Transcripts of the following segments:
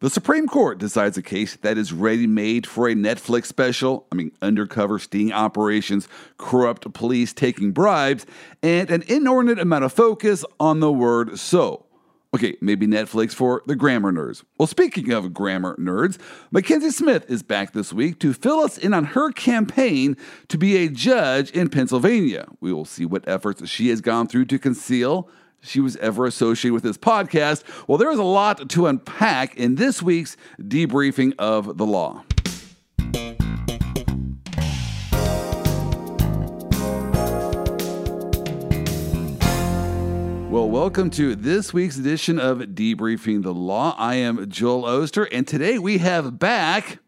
The Supreme Court decides a case that is ready made for a Netflix special. I mean, undercover sting operations, corrupt police taking bribes, and an inordinate amount of focus on the word so. Okay, maybe Netflix for the grammar nerds. Well, speaking of grammar nerds, Mackenzie Smith is back this week to fill us in on her campaign to be a judge in Pennsylvania. We will see what efforts she has gone through to conceal she was ever associated with this podcast. Well, there is a lot to unpack in this week's debriefing of the law. Well, welcome to this week's edition of Debriefing the Law. I am Joel Oster, and today we have back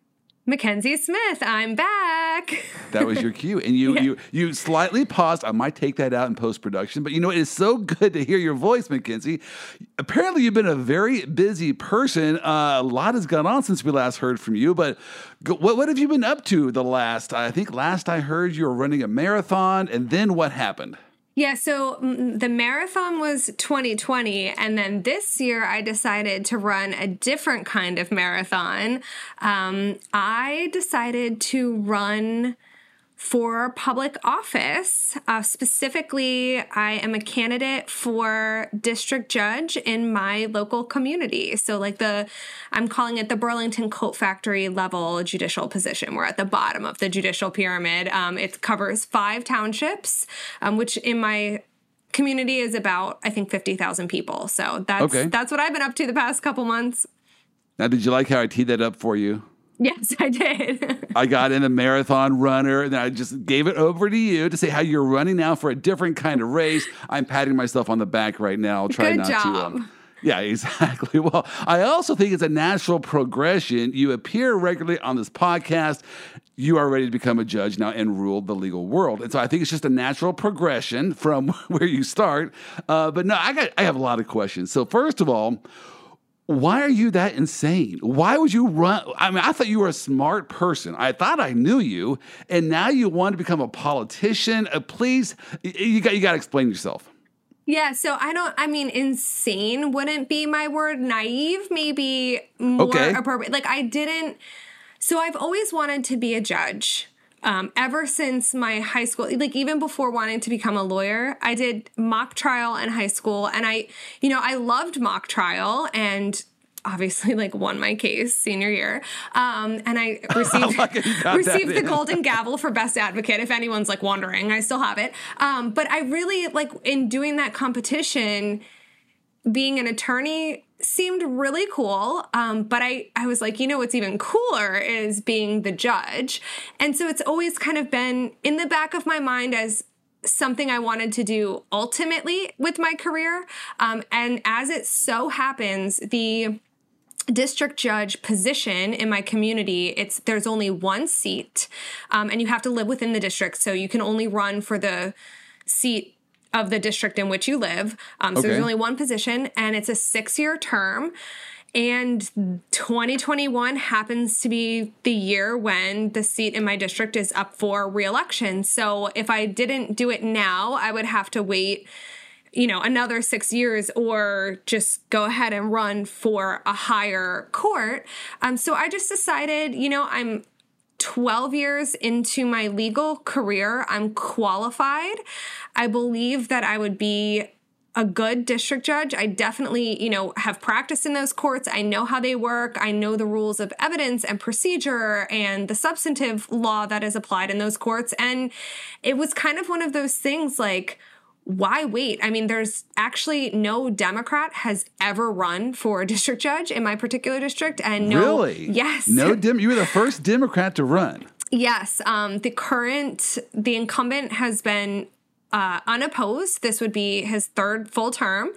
Mackenzie Smith, I'm back. That was your cue, and you yeah. you you slightly paused. I might take that out in post production, but you know it is so good to hear your voice, Mackenzie. Apparently, you've been a very busy person. Uh, a lot has gone on since we last heard from you. But what what have you been up to the last? I think last I heard you were running a marathon, and then what happened? Yeah, so mm, the marathon was 2020, and then this year I decided to run a different kind of marathon. Um, I decided to run for public office. Uh, specifically, I am a candidate for district judge in my local community. So, like the, I'm calling it the Burlington Coat Factory level judicial position. We're at the bottom of the judicial pyramid. Um, it covers five townships, um, which in my community is about I think fifty thousand people. So that's okay. that's what I've been up to the past couple months. Now, did you like how I teed that up for you? Yes, I did. I got in a marathon runner, and I just gave it over to you to say how you're running now for a different kind of race. I'm patting myself on the back right now. I'll try Good not job. to. Um, yeah, exactly. Well, I also think it's a natural progression. You appear regularly on this podcast. You are ready to become a judge now and rule the legal world. And so I think it's just a natural progression from where you start. Uh, but no, I got I have a lot of questions. So first of all, why are you that insane? Why would you run? I mean, I thought you were a smart person. I thought I knew you, and now you want to become a politician. Uh, please, you got you got to explain yourself. Yeah, so I don't. I mean, insane wouldn't be my word. Naive, maybe more okay. appropriate. Like I didn't. So I've always wanted to be a judge um, ever since my high school, like even before wanting to become a lawyer, I did mock trial in high school. And I, you know, I loved mock trial and obviously like won my case senior year. Um, and i received received the golden gavel for best advocate. If anyone's like wondering i still have it. Um, but i really like in doing that competition being an attorney seemed really cool. Um, but I, I was like, you know, what's even cooler is being the judge. And so it's always kind of been in the back of my mind as something I wanted to do ultimately with my career. Um, and as it so happens, the district judge position in my community it's there's only one seat um, and you have to live within the district so you can only run for the seat of the district in which you live. Um, so okay. there's only one position, and it's a six year term. And 2021 happens to be the year when the seat in my district is up for reelection. So if I didn't do it now, I would have to wait you know another 6 years or just go ahead and run for a higher court um so i just decided you know i'm 12 years into my legal career, I'm qualified. I believe that I would be a good district judge. I definitely, you know, have practiced in those courts. I know how they work. I know the rules of evidence and procedure and the substantive law that is applied in those courts. And it was kind of one of those things like, why wait? I mean, there's actually no Democrat has ever run for a district judge in my particular district, and no, really, yes, no, Dem- you were the first Democrat to run. Yes, um, the current, the incumbent has been uh, unopposed. This would be his third full term.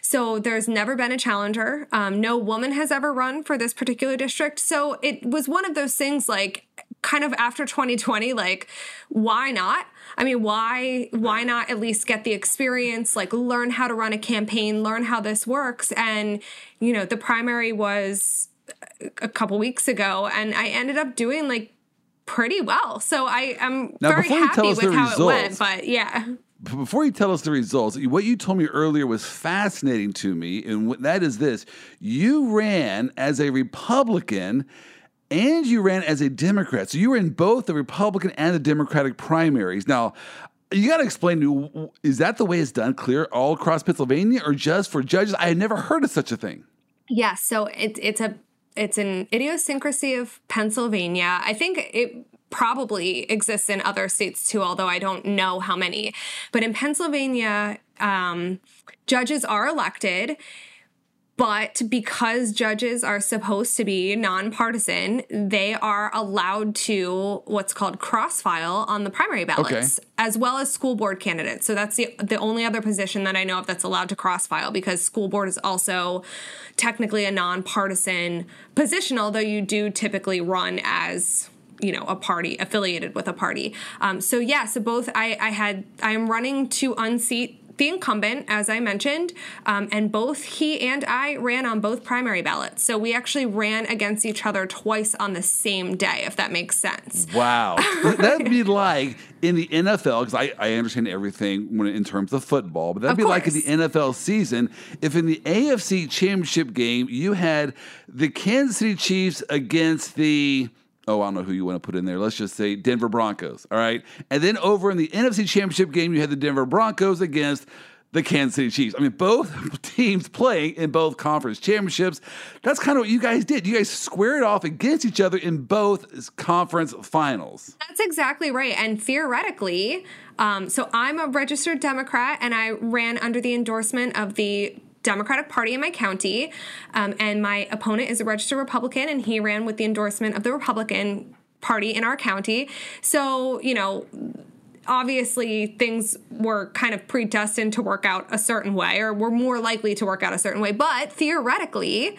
So there's never been a challenger. Um, no woman has ever run for this particular district. So it was one of those things like kind of after 2020, like, why not? I mean, why why not at least get the experience, like learn how to run a campaign, learn how this works. And, you know, the primary was a couple weeks ago and I ended up doing like pretty well. So I am now, very happy with how results, it went. But yeah. before you tell us the results, what you told me earlier was fascinating to me, and that is this: you ran as a Republican. And you ran as a Democrat. So you were in both the Republican and the Democratic primaries. Now, you got to explain to me, is that the way it's done clear all across Pennsylvania or just for judges? I had never heard of such a thing. Yeah, so it, it's a it's an idiosyncrasy of Pennsylvania. I think it probably exists in other states too, although I don't know how many. But in Pennsylvania, um, judges are elected. But because judges are supposed to be nonpartisan, they are allowed to what's called cross file on the primary ballots, okay. as well as school board candidates. So that's the the only other position that I know of that's allowed to cross file because school board is also technically a nonpartisan position, although you do typically run as you know a party affiliated with a party um, so yeah so both i i had i am running to unseat the incumbent, as I mentioned, um, and both he and I ran on both primary ballots. So we actually ran against each other twice on the same day, if that makes sense. Wow. that'd be like in the NFL, because I, I understand everything when, in terms of football, but that'd of be course. like in the NFL season if in the AFC championship game you had the Kansas City Chiefs against the oh, I don't know who you want to put in there. Let's just say Denver Broncos. All right. And then over in the NFC Championship game, you had the Denver Broncos against the Kansas City Chiefs. I mean, both teams playing in both conference championships. That's kind of what you guys did. You guys squared off against each other in both conference finals. That's exactly right. And theoretically, um, so I'm a registered Democrat and I ran under the endorsement of the Democratic Party in my county, um, and my opponent is a registered Republican, and he ran with the endorsement of the Republican Party in our county. So, you know, obviously things were kind of predestined to work out a certain way, or were more likely to work out a certain way. But theoretically,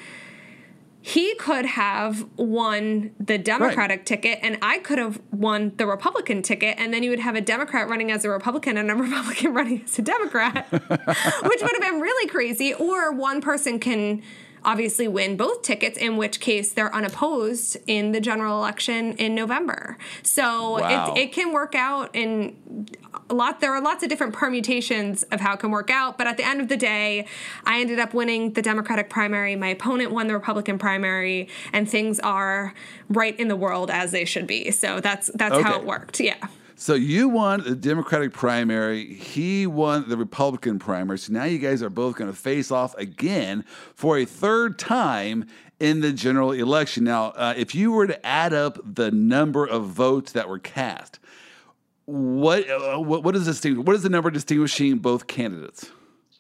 he could have won the Democratic right. ticket and I could have won the Republican ticket. And then you would have a Democrat running as a Republican and a Republican running as a Democrat, which would have been really crazy. Or one person can obviously win both tickets, in which case they're unopposed in the general election in November. So wow. it, it can work out in a lot. There are lots of different permutations of how it can work out, but at the end of the day, I ended up winning the Democratic primary. My opponent won the Republican primary, and things are right in the world as they should be. So that's that's okay. how it worked. Yeah. So you won the Democratic primary. He won the Republican primary. So now you guys are both going to face off again for a third time in the general election. Now, uh, if you were to add up the number of votes that were cast, what uh, what, what is? What is the number distinguishing both candidates?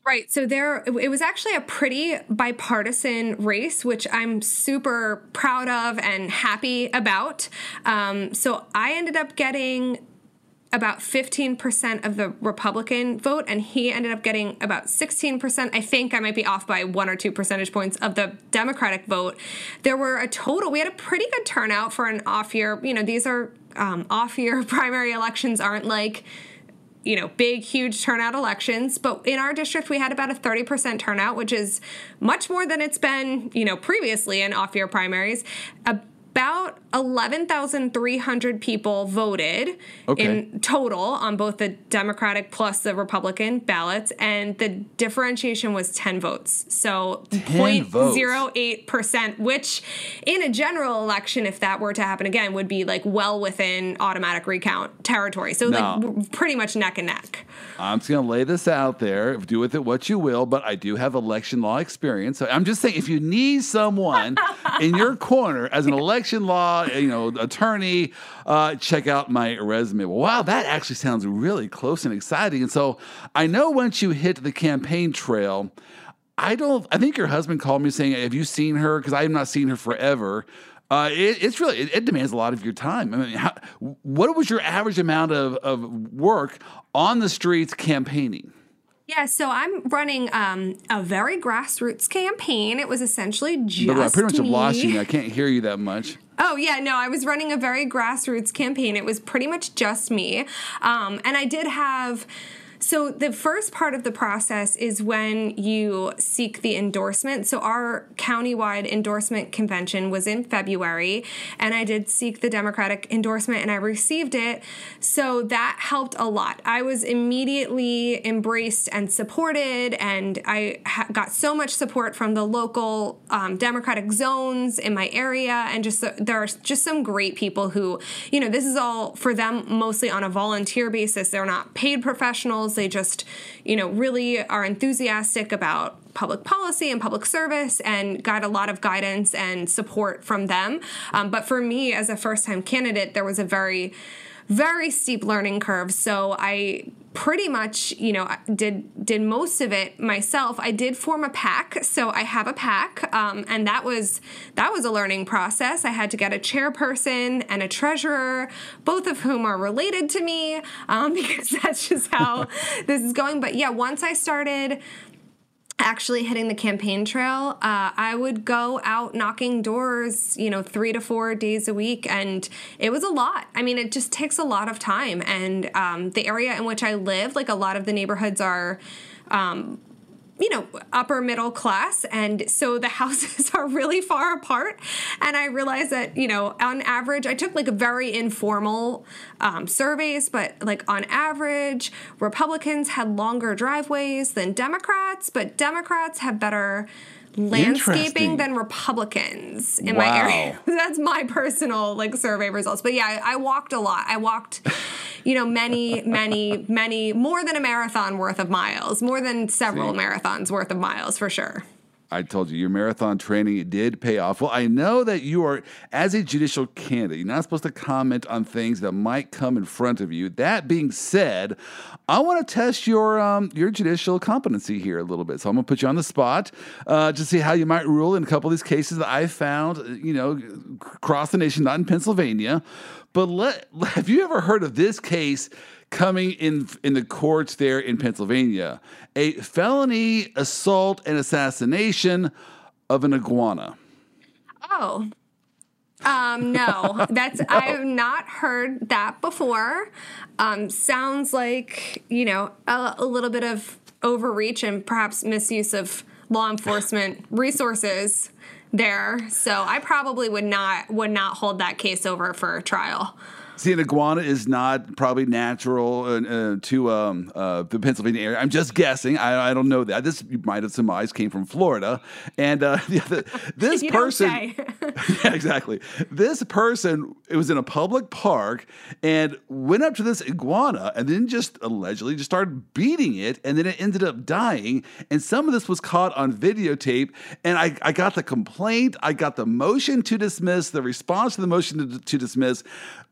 Right. So there, it was actually a pretty bipartisan race, which I'm super proud of and happy about. Um, so I ended up getting about 15% of the Republican vote, and he ended up getting about 16%. I think I might be off by one or two percentage points of the Democratic vote. There were a total, we had a pretty good turnout for an off year. You know, these are um, off year primary elections, aren't like, you know, big, huge turnout elections. But in our district, we had about a 30% turnout, which is much more than it's been, you know, previously in off year primaries. About 11,300 people voted okay. in total on both the Democratic plus the Republican ballots, and the differentiation was 10 votes. So 0.08%, which in a general election, if that were to happen again, would be like well within automatic recount territory. So, now, like, pretty much neck and neck. I'm just going to lay this out there. Do with it what you will, but I do have election law experience. So I'm just saying, if you need someone in your corner as an election law you know, attorney. Uh, check out my resume. Well, wow, that actually sounds really close and exciting. And so I know once you hit the campaign trail, I don't. I think your husband called me saying, "Have you seen her?" Because I have not seen her forever. Uh, it, it's really it, it, demands a lot of your time. I mean, how, what was your average amount of, of work on the streets campaigning? Yeah, so I'm running um, a very grassroots campaign. It was essentially just. But I pretty much me. have lost you. I can't hear you that much. Oh, yeah, no, I was running a very grassroots campaign. It was pretty much just me. Um, and I did have So the first part of the process is when you seek the endorsement. So our countywide endorsement convention was in February, and I did seek the Democratic endorsement and I received it. So that helped a lot. I was immediately embraced and supported, and I ha- got so much support from the local um, Democratic zones in my area, and just there are just some great people who, you know, this is all for them mostly on a volunteer basis. They're not paid professionals. They just, you know, really are enthusiastic about public policy and public service and got a lot of guidance and support from them. Um, but for me, as a first time candidate, there was a very very steep learning curve. So I pretty much, you know, did did most of it myself. I did form a PAC so I have a PAC um, and that was that was a learning process. I had to get a chairperson and a treasurer, both of whom are related to me, um, because that's just how this is going. But yeah, once I started actually hitting the campaign trail, uh, I would go out knocking doors, you know, three to four days a week. And it was a lot. I mean, it just takes a lot of time. And um, the area in which I live, like a lot of the neighborhoods are. Um, you know, upper middle class. And so the houses are really far apart. And I realized that, you know, on average, I took like a very informal um, surveys, but like on average, Republicans had longer driveways than Democrats, but Democrats have better landscaping than Republicans in wow. my area. That's my personal like survey results. But yeah, I, I walked a lot. I walked, you know, many, many, many more than a marathon worth of miles, more than several See? marathons worth of miles for sure. I told you your marathon training did pay off. Well, I know that you are, as a judicial candidate, you're not supposed to comment on things that might come in front of you. That being said, I want to test your um, your judicial competency here a little bit. So I'm going to put you on the spot uh, to see how you might rule in a couple of these cases that I found, you know, across the nation, not in Pennsylvania. But let, have you ever heard of this case? Coming in in the courts there in Pennsylvania. A felony assault and assassination of an iguana. Oh. Um, no, that's no. I've not heard that before. Um, sounds like you know a, a little bit of overreach and perhaps misuse of law enforcement resources there. So I probably would not would not hold that case over for trial. See, an iguana is not probably natural uh, uh, to um, uh, the Pennsylvania area. I'm just guessing. I, I, don't know that. This might have surmised came from Florida. And uh, this person, yeah, exactly. This person, it was in a public park and went up to this iguana and then just allegedly just started beating it, and then it ended up dying. And some of this was caught on videotape. And I, I got the complaint, I got the motion to dismiss, the response to the motion to, to dismiss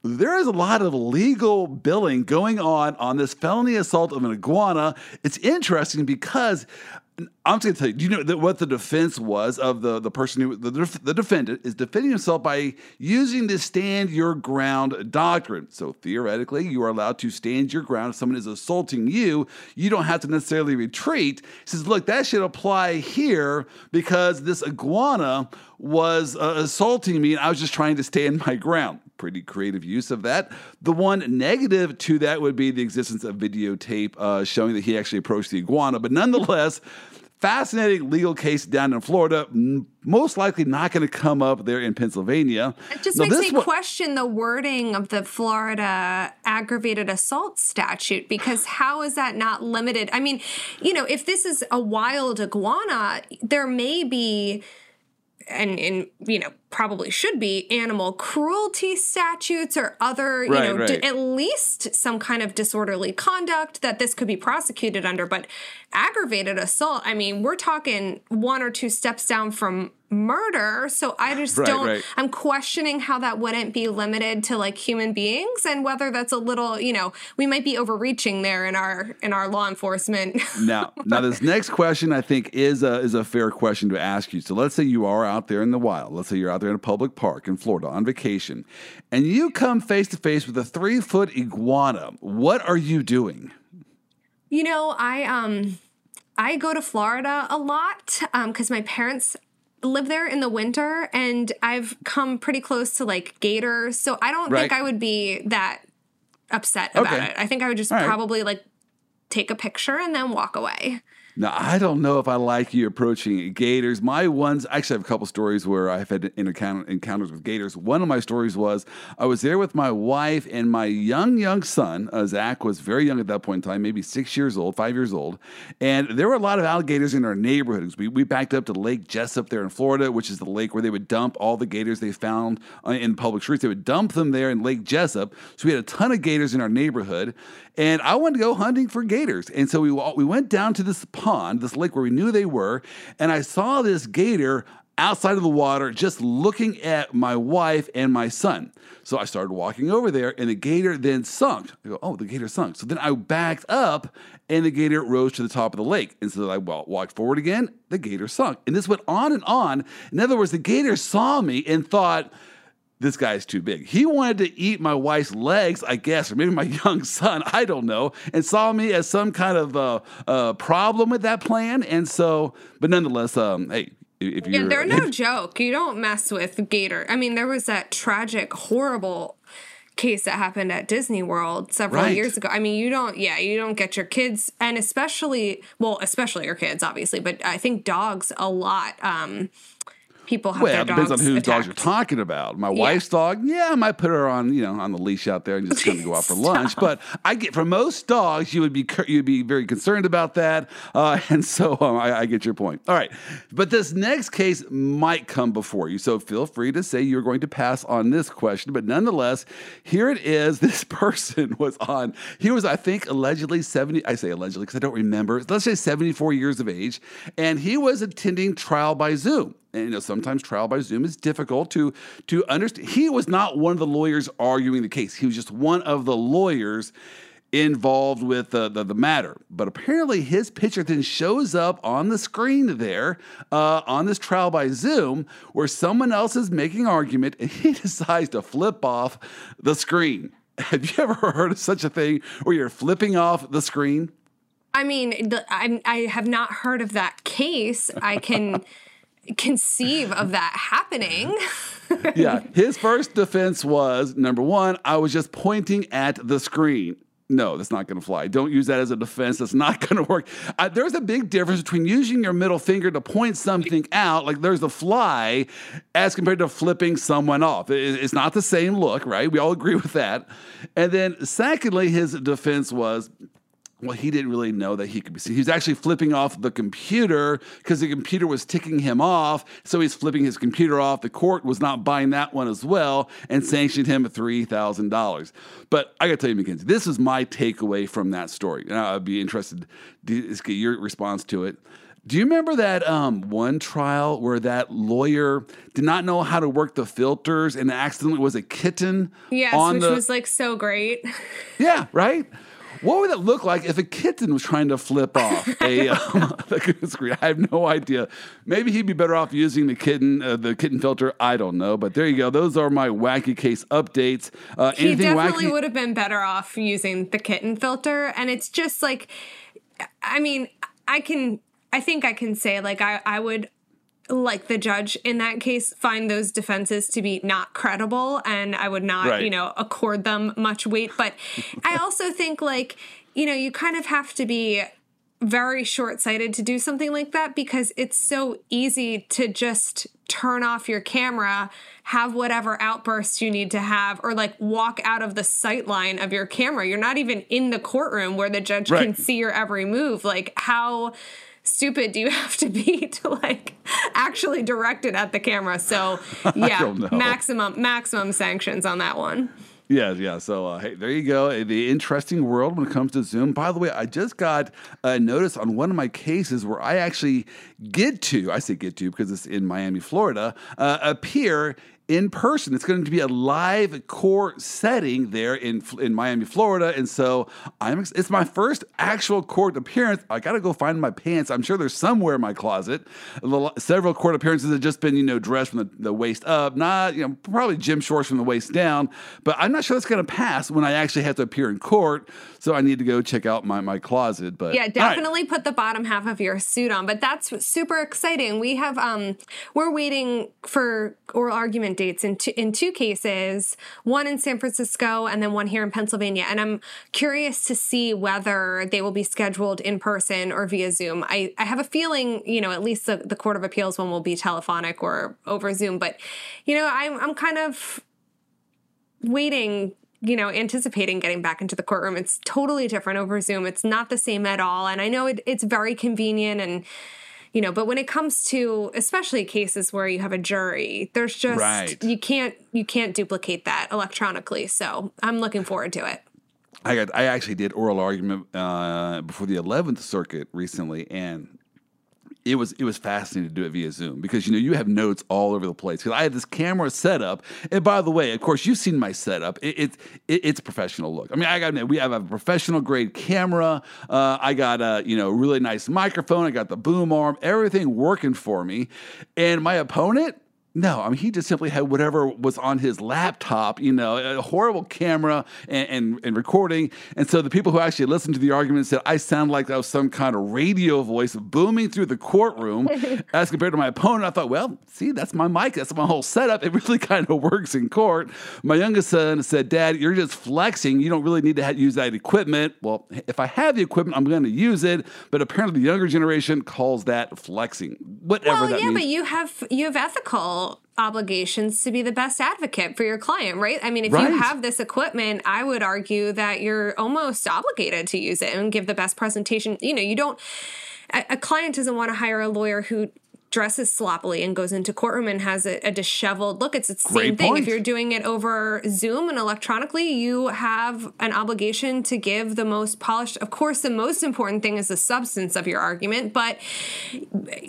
there is a lot of legal billing going on on this felony assault of an iguana. It's interesting because I'm just going to tell you, do you know that what the defense was of the, the person who, the, the defendant is defending himself by using the stand your ground doctrine. So theoretically, you are allowed to stand your ground. If someone is assaulting you, you don't have to necessarily retreat. He says, look, that should apply here because this iguana was uh, assaulting me and I was just trying to stand my ground pretty creative use of that. The one negative to that would be the existence of videotape uh, showing that he actually approached the iguana. But nonetheless, fascinating legal case down in Florida. Most likely not going to come up there in Pennsylvania. It just now, makes me one, question the wording of the Florida aggravated assault statute because how is that not limited? I mean, you know, if this is a wild iguana, there may be and, and you know probably should be animal cruelty statutes or other you right, know right. D- at least some kind of disorderly conduct that this could be prosecuted under but aggravated assault i mean we're talking one or two steps down from murder. So I just right, don't, right. I'm questioning how that wouldn't be limited to like human beings and whether that's a little, you know, we might be overreaching there in our, in our law enforcement. now, now this next question I think is a, is a fair question to ask you. So let's say you are out there in the wild. Let's say you're out there in a public park in Florida on vacation and you come face to face with a three foot iguana. What are you doing? You know, I, um, I go to Florida a lot because um, my parents live there in the winter and I've come pretty close to like gators. So I don't right. think I would be that upset about okay. it. I think I would just All probably right. like take a picture and then walk away. Now, I don't know if I like you approaching gators. My ones, I actually have a couple stories where I've had encounters with gators. One of my stories was I was there with my wife and my young, young son. Uh, Zach was very young at that point in time, maybe six years old, five years old. And there were a lot of alligators in our neighborhood. We, we backed up to Lake Jesup there in Florida, which is the lake where they would dump all the gators they found uh, in public streets. They would dump them there in Lake Jesup. So we had a ton of gators in our neighborhood. And I wanted to go hunting for gators. And so we, we went down to this pond, this lake where we knew they were. And I saw this gator outside of the water just looking at my wife and my son. So I started walking over there, and the gator then sunk. I go, oh, the gator sunk. So then I backed up, and the gator rose to the top of the lake. And so I walked forward again, the gator sunk. And this went on and on. In other words, the gator saw me and thought, this guy's too big. He wanted to eat my wife's legs, I guess, or maybe my young son, I don't know, and saw me as some kind of uh, uh, problem with that plan. And so, but nonetheless, um, hey, if you're. Yeah, they're no joke. You don't mess with Gator. I mean, there was that tragic, horrible case that happened at Disney World several right. years ago. I mean, you don't, yeah, you don't get your kids, and especially, well, especially your kids, obviously, but I think dogs a lot. Um, people have well, their dogs. It depends on whose dogs you're talking about. My yeah. wife's dog, yeah, I might put her on, you know, on the leash out there and just kind of go out for lunch. But I get for most dogs, you would be you'd be very concerned about that, uh, and so um, I, I, get your point. All right, but this next case might come before you, so feel free to say you're going to pass on this question. But nonetheless, here it is. This person was on. He was, I think, allegedly seventy. I say allegedly because I don't remember. Let's say seventy-four years of age, and he was attending trial by Zoom and you know sometimes trial by zoom is difficult to to understand he was not one of the lawyers arguing the case. He was just one of the lawyers involved with uh, the, the matter. But apparently his picture then shows up on the screen there uh, on this trial by zoom where someone else is making argument and he decides to flip off the screen. Have you ever heard of such a thing where you're flipping off the screen? I mean, the, I, I have not heard of that case. I can conceive of that happening. yeah, his first defense was number one, I was just pointing at the screen. No, that's not going to fly. Don't use that as a defense. That's not going to work. Uh, there's a big difference between using your middle finger to point something out, like there's the fly, as compared to flipping someone off. It, it's not the same look, right? We all agree with that. And then, secondly, his defense was well, he didn't really know that he could be seen. He was actually flipping off the computer because the computer was ticking him off. So he's flipping his computer off. The court was not buying that one as well and sanctioned him $3,000. But I got to tell you, Mackenzie, this is my takeaway from that story. And I'd be interested to get your response to it. Do you remember that um, one trial where that lawyer did not know how to work the filters and accidentally was a kitten? Yes, which the... was like so great. yeah, right? What would it look like if a kitten was trying to flip off a um, screen? I have no idea. Maybe he'd be better off using the kitten, uh, the kitten filter. I don't know, but there you go. Those are my wacky case updates. Uh, he definitely wacky? would have been better off using the kitten filter, and it's just like, I mean, I can, I think I can say like I, I would like the judge in that case find those defenses to be not credible and I would not, right. you know, accord them much weight. But I also think like, you know, you kind of have to be very short sighted to do something like that because it's so easy to just turn off your camera, have whatever outbursts you need to have, or like walk out of the sight line of your camera. You're not even in the courtroom where the judge right. can see your every move. Like, how stupid do you have to be to like actually direct it at the camera? So yeah, maximum maximum sanctions on that one. Yeah, yeah. So, uh, hey, there you go. The interesting world when it comes to Zoom. By the way, I just got a notice on one of my cases where I actually get to, I say get to because it's in Miami, Florida, uh, appear in person. It's going to be a live court setting there in in Miami, Florida, and so I'm. It's my first actual court appearance. I got to go find my pants. I'm sure there's somewhere in my closet. Several court appearances have just been you know dressed from the, the waist up, not you know probably gym shorts from the waist down. But I'm not sure that's going to pass when I actually have to appear in court. So I need to go check out my my closet. But yeah, definitely right. put the bottom half of your suit on. But that's super exciting. We have um we're waiting for oral argument dates in two, in two cases, one in San Francisco and then one here in Pennsylvania. And I'm curious to see whether they will be scheduled in person or via Zoom. I, I have a feeling, you know, at least the, the Court of Appeals one will be telephonic or over Zoom. But, you know, I'm, I'm kind of waiting you know, anticipating getting back into the courtroom. It's totally different over Zoom. It's not the same at all. And I know it, it's very convenient and, you know, but when it comes to especially cases where you have a jury, there's just right. you can't you can't duplicate that electronically. So I'm looking forward to it. I got I actually did oral argument uh, before the 11th Circuit recently, and it was it was fascinating to do it via Zoom because you know you have notes all over the place. Because I had this camera set up, and by the way, of course, you've seen my setup. It, it, it it's professional look. I mean, I got we have a professional grade camera. Uh, I got a you know really nice microphone. I got the boom arm, everything working for me, and my opponent no, I mean he just simply had whatever was on his laptop, you know, a horrible camera and, and, and, recording. And so the people who actually listened to the argument said I sound like that was some kind of radio voice booming through the courtroom. as compared to my opponent, I thought, well, see, that's my mic, that's my whole setup. It really kind of works in court. My youngest son said, Dad, you're just flexing. You don't really need to have, use that equipment. Well, if I have the equipment, I'm going to use it. But apparently, the younger generation calls that flexing. Whatever well, that yeah, means. but you have you have ethical obligations to be the best advocate for your client, right? I mean, if right. you have this equipment, I would argue that you're almost obligated to use it and give the best presentation. You know, you don't a, client doesn't want to hire a lawyer who dresses sloppily and goes into courtroom and has a, a disheveled look. It's the same Great thing. Point. If you're doing it over Zoom and electronically, you have an obligation to give the most polished. Of course, the most important thing is the substance of your argument, but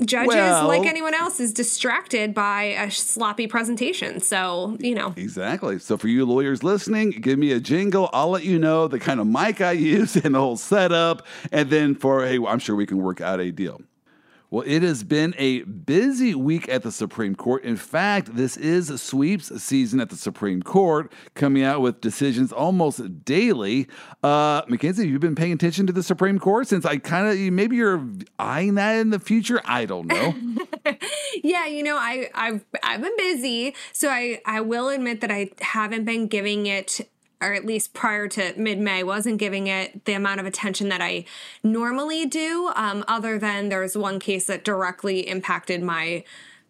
judges, well, like anyone else, is distracted by a sloppy presentation. So, you know. Exactly. So, for you lawyers listening, give me a jingle. I'll let you know the kind of mic I use and the whole setup. And then for, hey, I'm sure we can work out a deal. Well, it has been a busy week at the Supreme Court. In fact, this is sweeps season at the Supreme Court, coming out with decisions almost daily. Uh, Mackenzie, have been paying attention to the Supreme Court since I kind of maybe you're eyeing that in the future? I don't know. yeah, you know, I I've I've been busy, so I I will admit that I haven't been giving it or at least prior to mid May, wasn't giving it the amount of attention that I normally do, um, other than there's one case that directly impacted my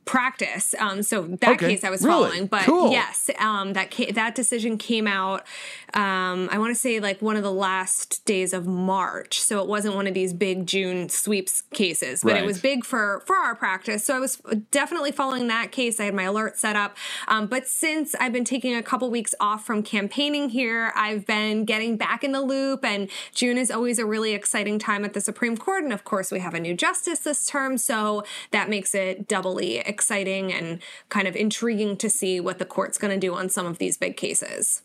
practice. Um, so that okay. case I was really? following, but cool. yes, um, that ca- that decision came out. Um, I want to say like one of the last days of March, so it wasn't one of these big June sweeps cases, but right. it was big for for our practice. So I was definitely following that case. I had my alert set up, um, but since I've been taking a couple weeks off from campaigning here, I've been getting back in the loop. And June is always a really exciting time at the Supreme Court, and of course we have a new justice this term, so that makes it doubly exciting exciting and kind of intriguing to see what the court's going to do on some of these big cases.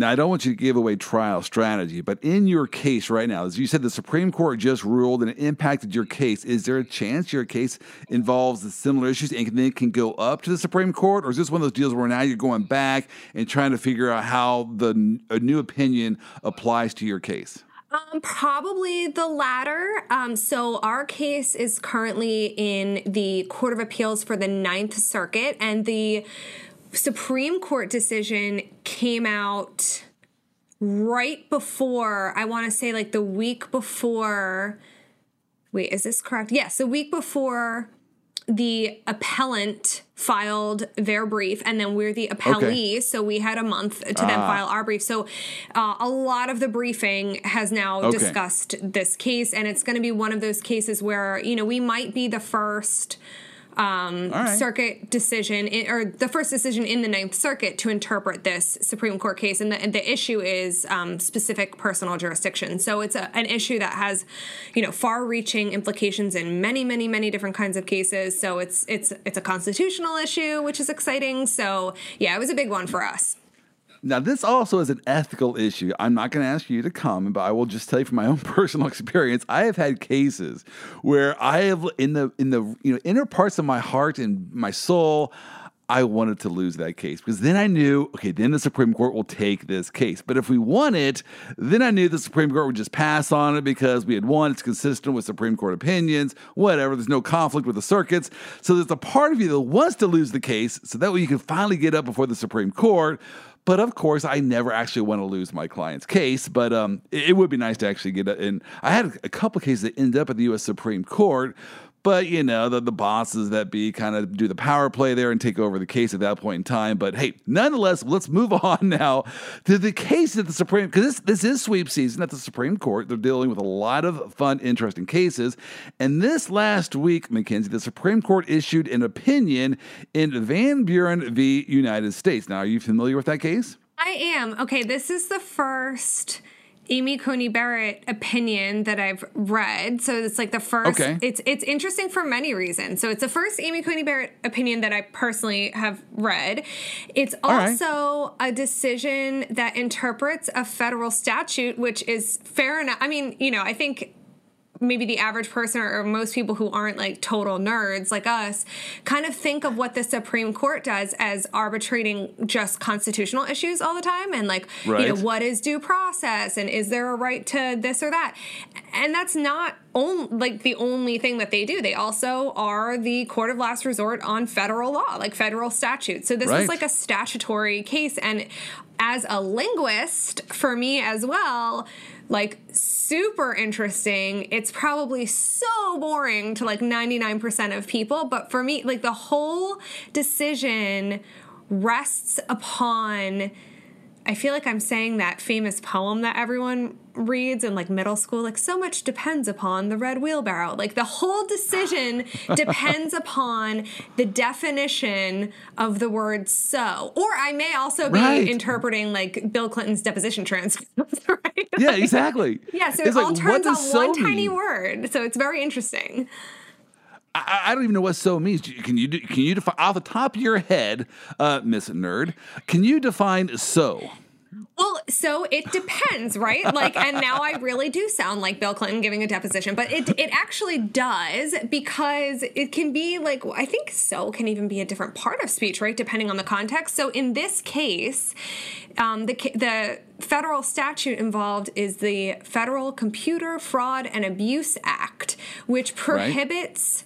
Now, I don't want you to give away trial strategy, but in your case right now, as you said, the Supreme Court just ruled and it impacted your case. Is there a chance your case involves similar issues and then can go up to the Supreme Court? Or is this one of those deals where now you're going back and trying to figure out how the a new opinion applies to your case? Um, probably the latter. Um, so our case is currently in the Court of Appeals for the Ninth Circuit, and the Supreme Court decision came out right before, I want to say like the week before. Wait, is this correct? Yes, the week before the appellant filed their brief and then we're the appellee okay. so we had a month to ah. then file our brief so uh, a lot of the briefing has now okay. discussed this case and it's going to be one of those cases where you know we might be the first um, right. circuit decision, in, or the first decision in the Ninth Circuit to interpret this Supreme Court case. And the, and the issue is um, specific personal jurisdiction. So it's a, an issue that has, you know, far-reaching implications in many, many, many different kinds of cases. So it's it's it's a constitutional issue, which is exciting. So yeah, it was a big one for us. Now, this also is an ethical issue. I'm not going to ask you to comment, but I will just tell you from my own personal experience. I have had cases where I have, in the in the you know inner parts of my heart and my soul, I wanted to lose that case because then I knew, okay, then the Supreme Court will take this case. But if we won it, then I knew the Supreme Court would just pass on it because we had won. It's consistent with Supreme Court opinions, whatever. There's no conflict with the circuits. So there's a part of you that wants to lose the case so that way you can finally get up before the Supreme Court. But of course, I never actually want to lose my client's case. But um, it, would be nice to actually get. And I had a couple cases that ended up at the U.S. Supreme Court but you know, the, the bosses that be kind of do the power play there and take over the case at that point in time. But hey, nonetheless, let's move on now to the case at the Supreme because this this is sweep season at the Supreme Court. They're dealing with a lot of fun, interesting cases. And this last week, Mackenzie, the Supreme Court issued an opinion in Van Buren v. United States. Now, are you familiar with that case? I am. Okay, this is the first Amy Coney Barrett opinion that I've read. So it's like the first. Okay. It's it's interesting for many reasons. So it's the first Amy Coney Barrett opinion that I personally have read. It's also right. a decision that interprets a federal statute, which is fair enough. I mean, you know, I think maybe the average person or, most people who aren't like total nerds like us kind of think of what the Supreme Court does as arbitrating just constitutional issues all the time and like right. you know what is due process and is there a right to this or that and that's not only like the only thing that they do they also are the court of last resort on federal law like federal statutes so this right. is like a statutory case and as a linguist for me as well like super interesting. It's probably so boring to like 99% of people, but for me, like the whole decision rests upon I feel like I'm saying that famous poem that everyone reads in like middle school like so much depends upon the red wheelbarrow. Like the whole decision depends upon the definition of the word so. Or i may also be right. interpreting like bill clinton's deposition transcripts right? Yeah exactly. Yeah so it's it all like, turns on so one mean? tiny word. So it's very interesting I, I, don't even know what so means. Can you can you define off the top of your head, uh, Miss Nerd? Can you define so? Well, so it depends, right? Like, and now I really do sound like Bill Clinton giving a deposition, but it it actually does because it can be like I think so can even be a different part of speech, right? Depending on the context. So in this case, um, the the federal statute involved is the Federal Computer Fraud and Abuse Act, which prohibits.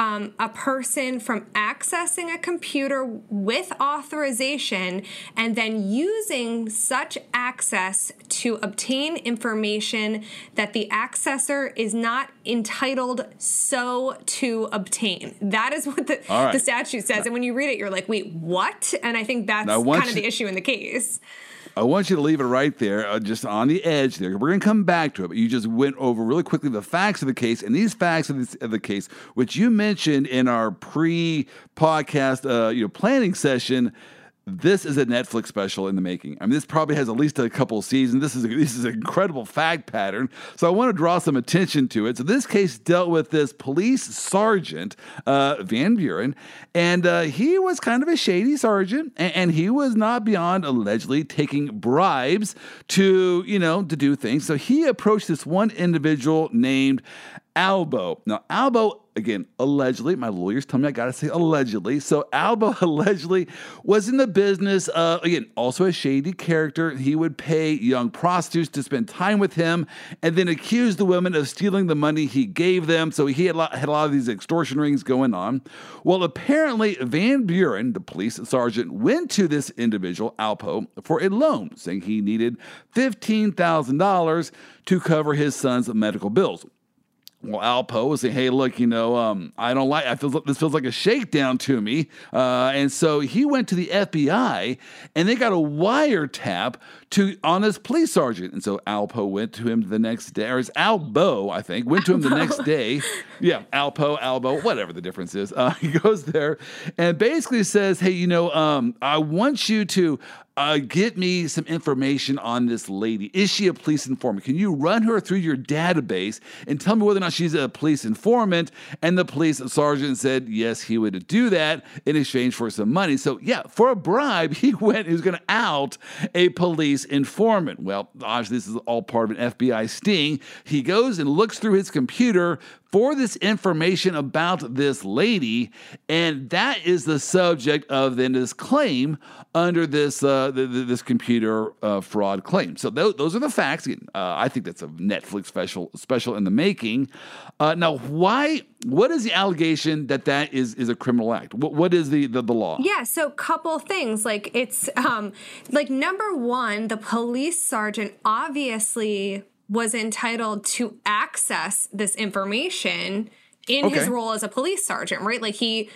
Um, a person from accessing a computer with authorization and then using such access to obtain information that the accessor is not entitled so to obtain. That is what the, right. the statute says. And when you read it, you're like, wait, what? And I think that's kind of the issue in the case. I want you to leave it right there, uh, just on the edge there. We're going to come back to it, but you just went over really quickly the facts of the case. And these facts of, this, of the case, which you mentioned in our pre podcast uh, you know, planning session, this is a Netflix special in the making. I mean, this probably has at least a couple seasons. This is a, this is an incredible fact pattern. So I want to draw some attention to it. So this case dealt with this police sergeant uh, Van Buren, and uh, he was kind of a shady sergeant, and, and, he was not beyond allegedly taking bribes to you know to do things. So he approached this one individual named Albo. Now, Albo, again, allegedly, my lawyers tell me I gotta say allegedly. So, Albo allegedly was in the business, uh, again, also a shady character. He would pay young prostitutes to spend time with him and then accuse the women of stealing the money he gave them. So, he had a lot, had a lot of these extortion rings going on. Well, apparently, Van Buren, the police sergeant, went to this individual, Alpo, for a loan, saying he needed $15,000 to cover his son's medical bills. Well, Alpo was saying, "Hey, look, you know, um, I don't like. I feel this feels like a shakedown to me." Uh, and so he went to the FBI, and they got a wiretap to on this police sergeant. And so Alpo went to him the next day, or it's Albo, I think, went to him the next day. Yeah, Alpo, Albo, whatever the difference is. Uh, he goes there and basically says, "Hey, you know, um, I want you to uh, get me some information on this lady. Is she a police informant? Can you run her through your database and tell me whether or not she's a police informant? And the police sergeant said, yes, he would do that in exchange for some money. So, yeah, for a bribe, he went, he was going to out a police informant. Well, obviously, this is all part of an FBI sting. He goes and looks through his computer, for this information about this lady, and that is the subject of then this claim under this uh, the, the, this computer uh, fraud claim. So th- those are the facts. Uh, I think that's a Netflix special special in the making. Uh, now, why? What is the allegation that that is is a criminal act? what, what is the, the the law? Yeah, so couple things like it's um like number one, the police sergeant obviously was entitled to access this information in okay. his role as a police sergeant, right? Like he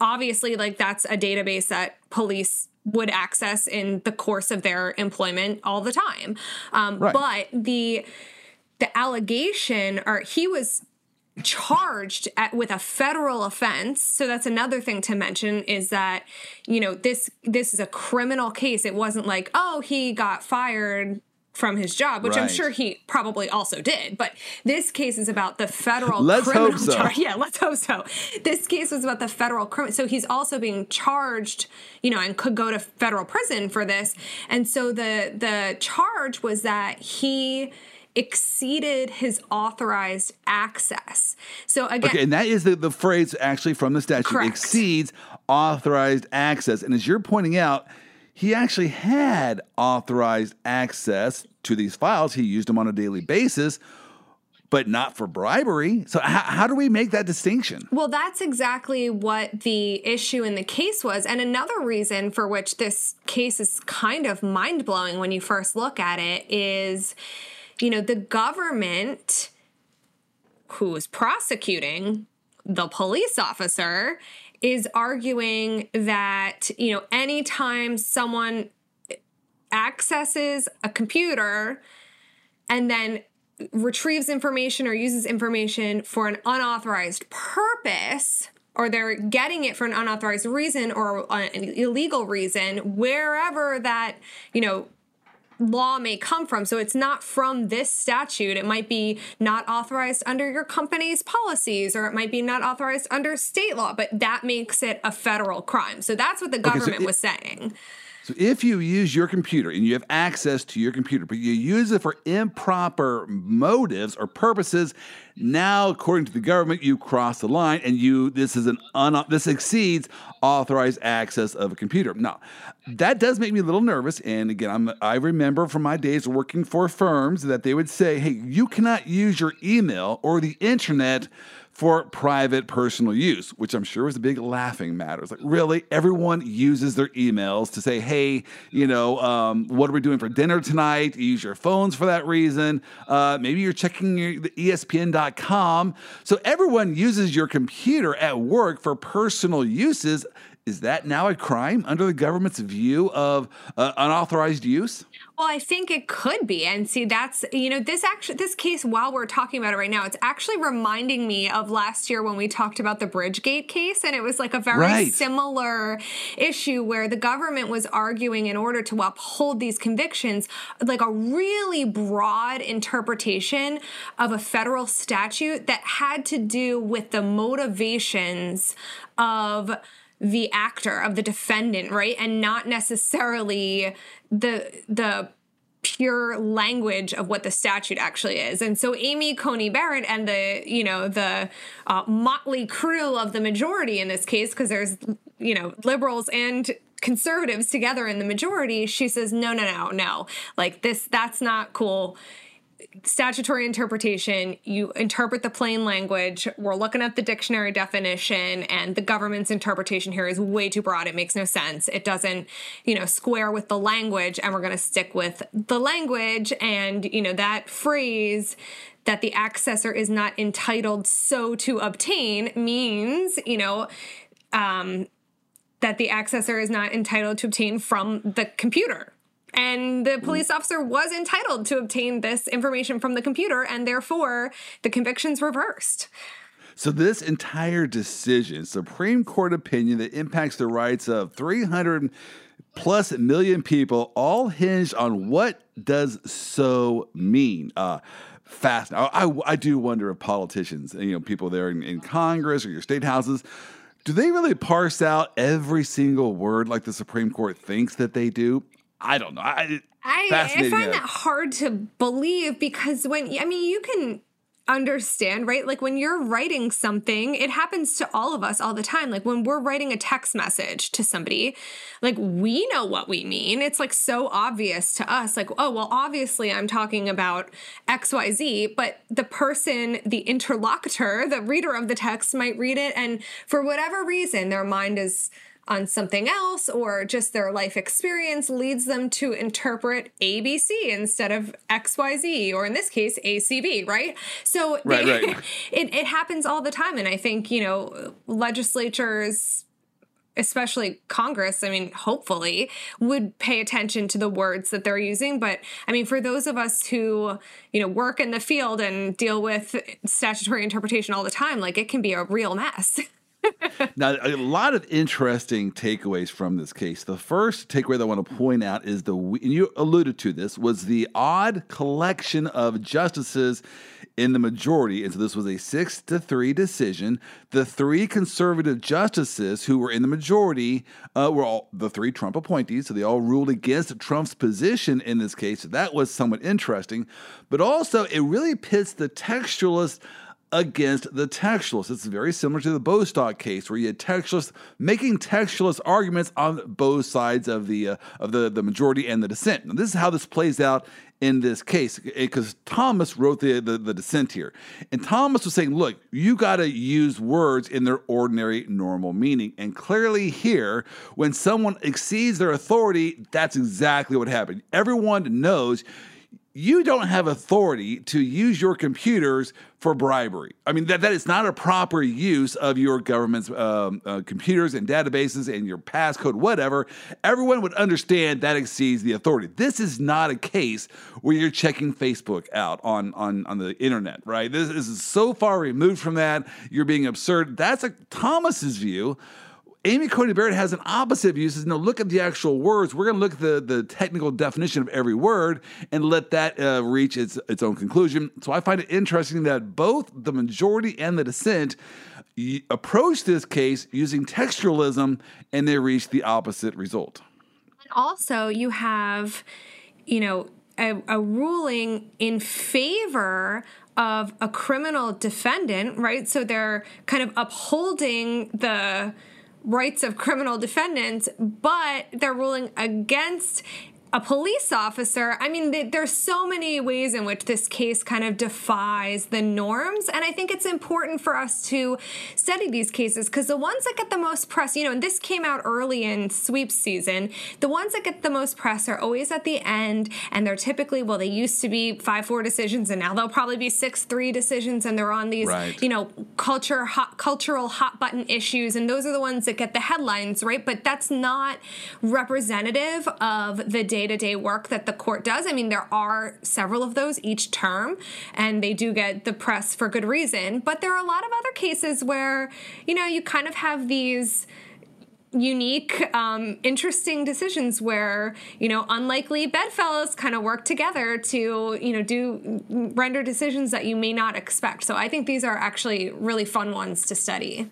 obviously like that's a database that police would access in the course of their employment all the time. Um, right. But the the allegation, or he was charged at, with a federal offense so that's another thing to mention is that you know this this is a criminal case it wasn't like oh he got fired from his job, which right. I'm sure he probably also did. But this case is about the federal let's criminal hope so. charge. Yeah, let's hope so. This case was about the federal criminal. So he's also being charged, you know, and could go to federal prison for this. And so the the charge was that he exceeded his authorized access. So again, okay, and that is the, the phrase actually from the statute correct. exceeds authorized access. And as you're pointing out, he actually had authorized access to these files. He used them on a daily basis, but not for bribery. So, how, how do we make that distinction? Well, that's exactly what the issue in the case was. And another reason for which this case is kind of mind blowing when you first look at it is, you know, the government who is prosecuting the police officer is arguing that, you know, anytime someone accesses a computer and then retrieves information or uses information for an unauthorized purpose, or they're getting it for an unauthorized reason or an illegal reason, wherever that, you know, law may come from. So it's not from this statute. It might be not authorized under your company's policies, or it might be not authorized under state law, but that makes it a federal crime. So that's what the government okay, so it, was saying. So if you use your computer and you have access to your computer, but you use it for improper motives or purposes, now according to the government, you cross the line and you this is an un, this exceeds authorized access of a computer. Now, that does make me a little nervous. And again, I'm, I remember from my days working for firms that they would say, "Hey, you cannot use your email or the internet." For private personal use, which I'm sure was a big laughing matter. It's like, really? Everyone uses their emails to say, hey, you know, um, what are we doing for dinner tonight? You use your phones for that reason. Uh, maybe you're checking your, the ESPN.com. So everyone uses your computer at work for personal uses. Is that now a crime under the government's view of uh, unauthorized use? Well, I think it could be. And see, that's, you know, this actually, this case, while we're talking about it right now, it's actually reminding me of last year when we talked about the Bridgegate case. And it was like a very right. similar issue where the government was arguing in order to uphold these convictions, like a really broad interpretation of a federal statute that had to do with the motivations of the actor of the defendant right and not necessarily the the pure language of what the statute actually is. And so Amy Coney Barrett and the, you know, the uh, motley crew of the majority in this case, because there's, you know, liberals and conservatives together in the majority, she says, no, no, no, no. Like this, that's not cool statutory interpretation, you interpret the plain language. We're looking at the dictionary definition, and the government's interpretation here is way too broad. It makes no sense. It doesn't, you know, square with the language, and we're going to stick with the language. And, you know, that phrase that the accessor is not entitled so to obtain means, you know, um, that the accessor is not entitled to obtain from the computer and the police officer was entitled to obtain this information from the computer, and therefore the conviction's reversed. So, this entire decision, Supreme Court opinion that impacts the rights of 300 plus million people, all hinged on what does so mean? Uh, fast. I, I, I, do wonder if politicians, you know, people there in, in Congress or your state houses, do they really parse out every single word like the Supreme Court thinks that they do? I don't know. I, I, I find that hard to believe because when I mean you can understand, right? Like when you're writing something, it happens to all of us all the time. Like when we're writing a text message to somebody, like we know what we mean. It's like so obvious to us. Like, oh, well, obviously I'm talking about XYZ, but the person, the interlocutor, the reader of the text might read it. And for whatever reason, their mind is on something else or just their life experience leads them to interpret ABC instead of XYZ or in this case ACB, right? So right, they, right. it, it happens all the time. And I think, you know, legislatures especially Congress, I mean, hopefully, would pay attention to the words that they're using. But I mean, for those of us who, you know, work in the field and deal with statutory interpretation all the time, like it can be a real mess. now, a lot of interesting takeaways from this case. The first takeaway that I want to point out is the, and you alluded to this, was the odd collection of justices in the majority. And so this was a six to three decision. The three conservative justices who were in the majority uh, were all the three Trump appointees. So they all ruled against Trump's position in this case. So that was somewhat interesting. But also, it really pits the textualists against the textualists. It's very similar to the Bostock case, where you had textualists making textualist arguments on both sides of the uh, of the, the majority and the dissent. Now, this is how this plays out in this case, because Thomas wrote the, the, the dissent here, and Thomas was saying, "Look, you got to use words in their ordinary, normal meaning." And clearly, here, when someone exceeds their authority, that's exactly what happened. Everyone knows you don't have authority to use your computers for bribery. I mean, that, that is not a proper use of your government's um, uh, computers and databases and your passcode, whatever. Everyone would understand that exceeds the authority. This is not a case where you're checking Facebook out on, on, on the internet, right? This, this is so far removed from that. You're being absurd. That's a Thomas's view. Amy Coney Barrett has an opposite view. Says, no, look at the actual words. We're going to look at the, the technical definition of every word and let that uh, reach its, its own conclusion. So I find it interesting that both the majority and the dissent approach this case using textualism and they reach the opposite result. And also, you have, you know, a, a ruling in favor of a criminal defendant, right? So they're kind of upholding the rights of criminal defendants, but they're ruling against a police officer. I mean, there's so many ways in which this case kind of defies the norms. And I think it's important for us to study these cases because the ones that get the most press, you know, and this came out early in sweep season, the ones that get the most press are always at the end. And they're typically, well, they used to be 5 4 decisions and now they'll probably be 6 3 decisions. And they're on these, right. you know, culture, hot, cultural hot button issues. And those are the ones that get the headlines, right? But that's not representative of the day day to day work that the court does. I mean, there are several of those each term, and they do get the press for good reason. But there are a lot of other cases where, you know, you kind of have these unique, um, interesting decisions where you know unlikely bedfellows kind of work together to you know do render decisions that you may not expect. So I think these are actually really fun ones to study.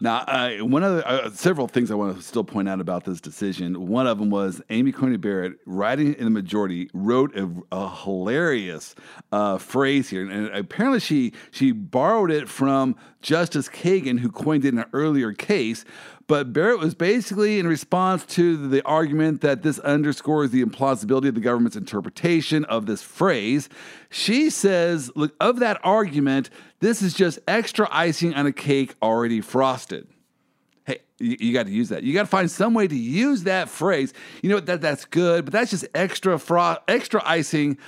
Now, uh, one of the, uh, several things I want to still point out about this decision. One of them was Amy Coney Barrett, writing in the majority, wrote a, a hilarious uh, phrase here, and apparently she she borrowed it from Justice Kagan, who coined it in an earlier case. But Barrett was basically in response to the argument that this underscores the implausibility of the government's interpretation of this phrase. She says, look, of that argument, this is just extra icing on a cake already frosted. Hey, you, got to use that. You got to find some way to use that phrase. You know that that's good, but that's just extra fro- extra icing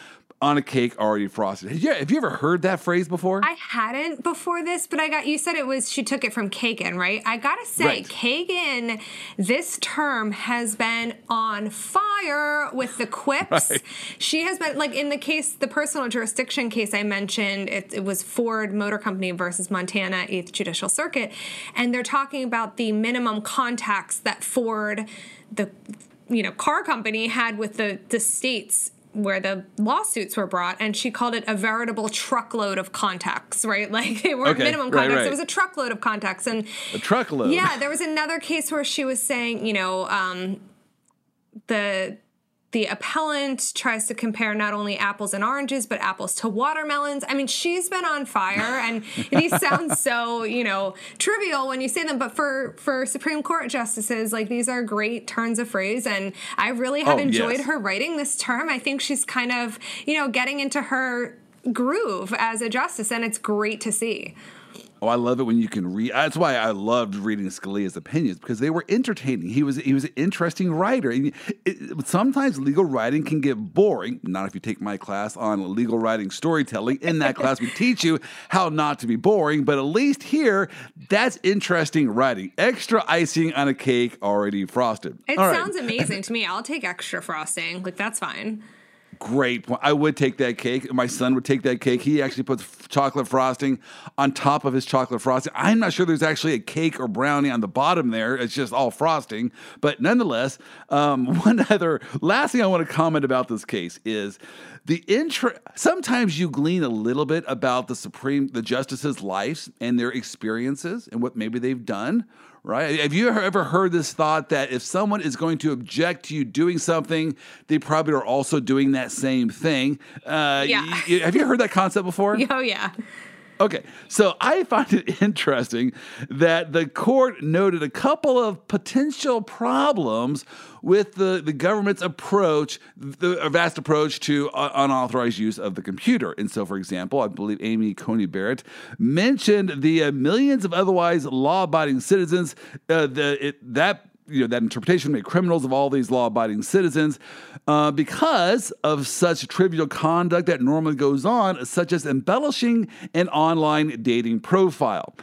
on a cake already frosted. Yeah, have you ever heard that phrase before? I hadn't before this, but I got you said it was she took it from Kagan, right? I gotta say, right. Kagan, this term has been on fire with the quips. Right. She has been like in the case, the personal jurisdiction case I mentioned. It, it was Ford Motor Company versus Montana Eighth Judicial Circuit, and they're talking about the minimum contacts that Ford, the you know car company, had with the the states where the lawsuits were brought and she called it a veritable truckload of contacts right like they weren't okay, minimum contacts right, right. it was a truckload of contacts and a truckload yeah there was another case where she was saying you know um, the the appellant tries to compare not only apples and oranges, but apples to watermelons. I mean, she's been on fire, and these sound so you know trivial when you say them, but for for Supreme Court justices, like these are great turns of phrase, and I really have oh, enjoyed yes. her writing this term. I think she's kind of you know getting into her groove as a justice, and it's great to see. Oh, I love it when you can read. That's why I loved reading Scalia's opinions because they were entertaining. He was he was an interesting writer. And it, sometimes legal writing can get boring. Not if you take my class on legal writing storytelling. In that class, we teach you how not to be boring. But at least here, that's interesting writing. Extra icing on a cake already frosted. It All sounds right. amazing to me. I'll take extra frosting. Like that's fine great point. I would take that cake. My son would take that cake. He actually puts chocolate frosting on top of his chocolate frosting. I'm not sure there's actually a cake or brownie on the bottom there. It's just all frosting. But nonetheless, um, one other last thing I want to comment about this case is the intro. Sometimes you glean a little bit about the Supreme, the justices' lives and their experiences and what maybe they've done right? Have you ever heard this thought that if someone is going to object to you doing something, they probably are also doing that same thing? Uh, yeah. Y- have you heard that concept before? Oh, yeah. Okay, so I find it interesting that the court noted a couple of potential problems with the, the government's approach, the vast approach to uh, unauthorized use of the computer. And so, for example, I believe Amy Coney Barrett mentioned the uh, millions of otherwise law abiding citizens uh, the, it, that you know that interpretation made criminals of all these law-abiding citizens uh, because of such trivial conduct that normally goes on, such as embellishing an online dating profile.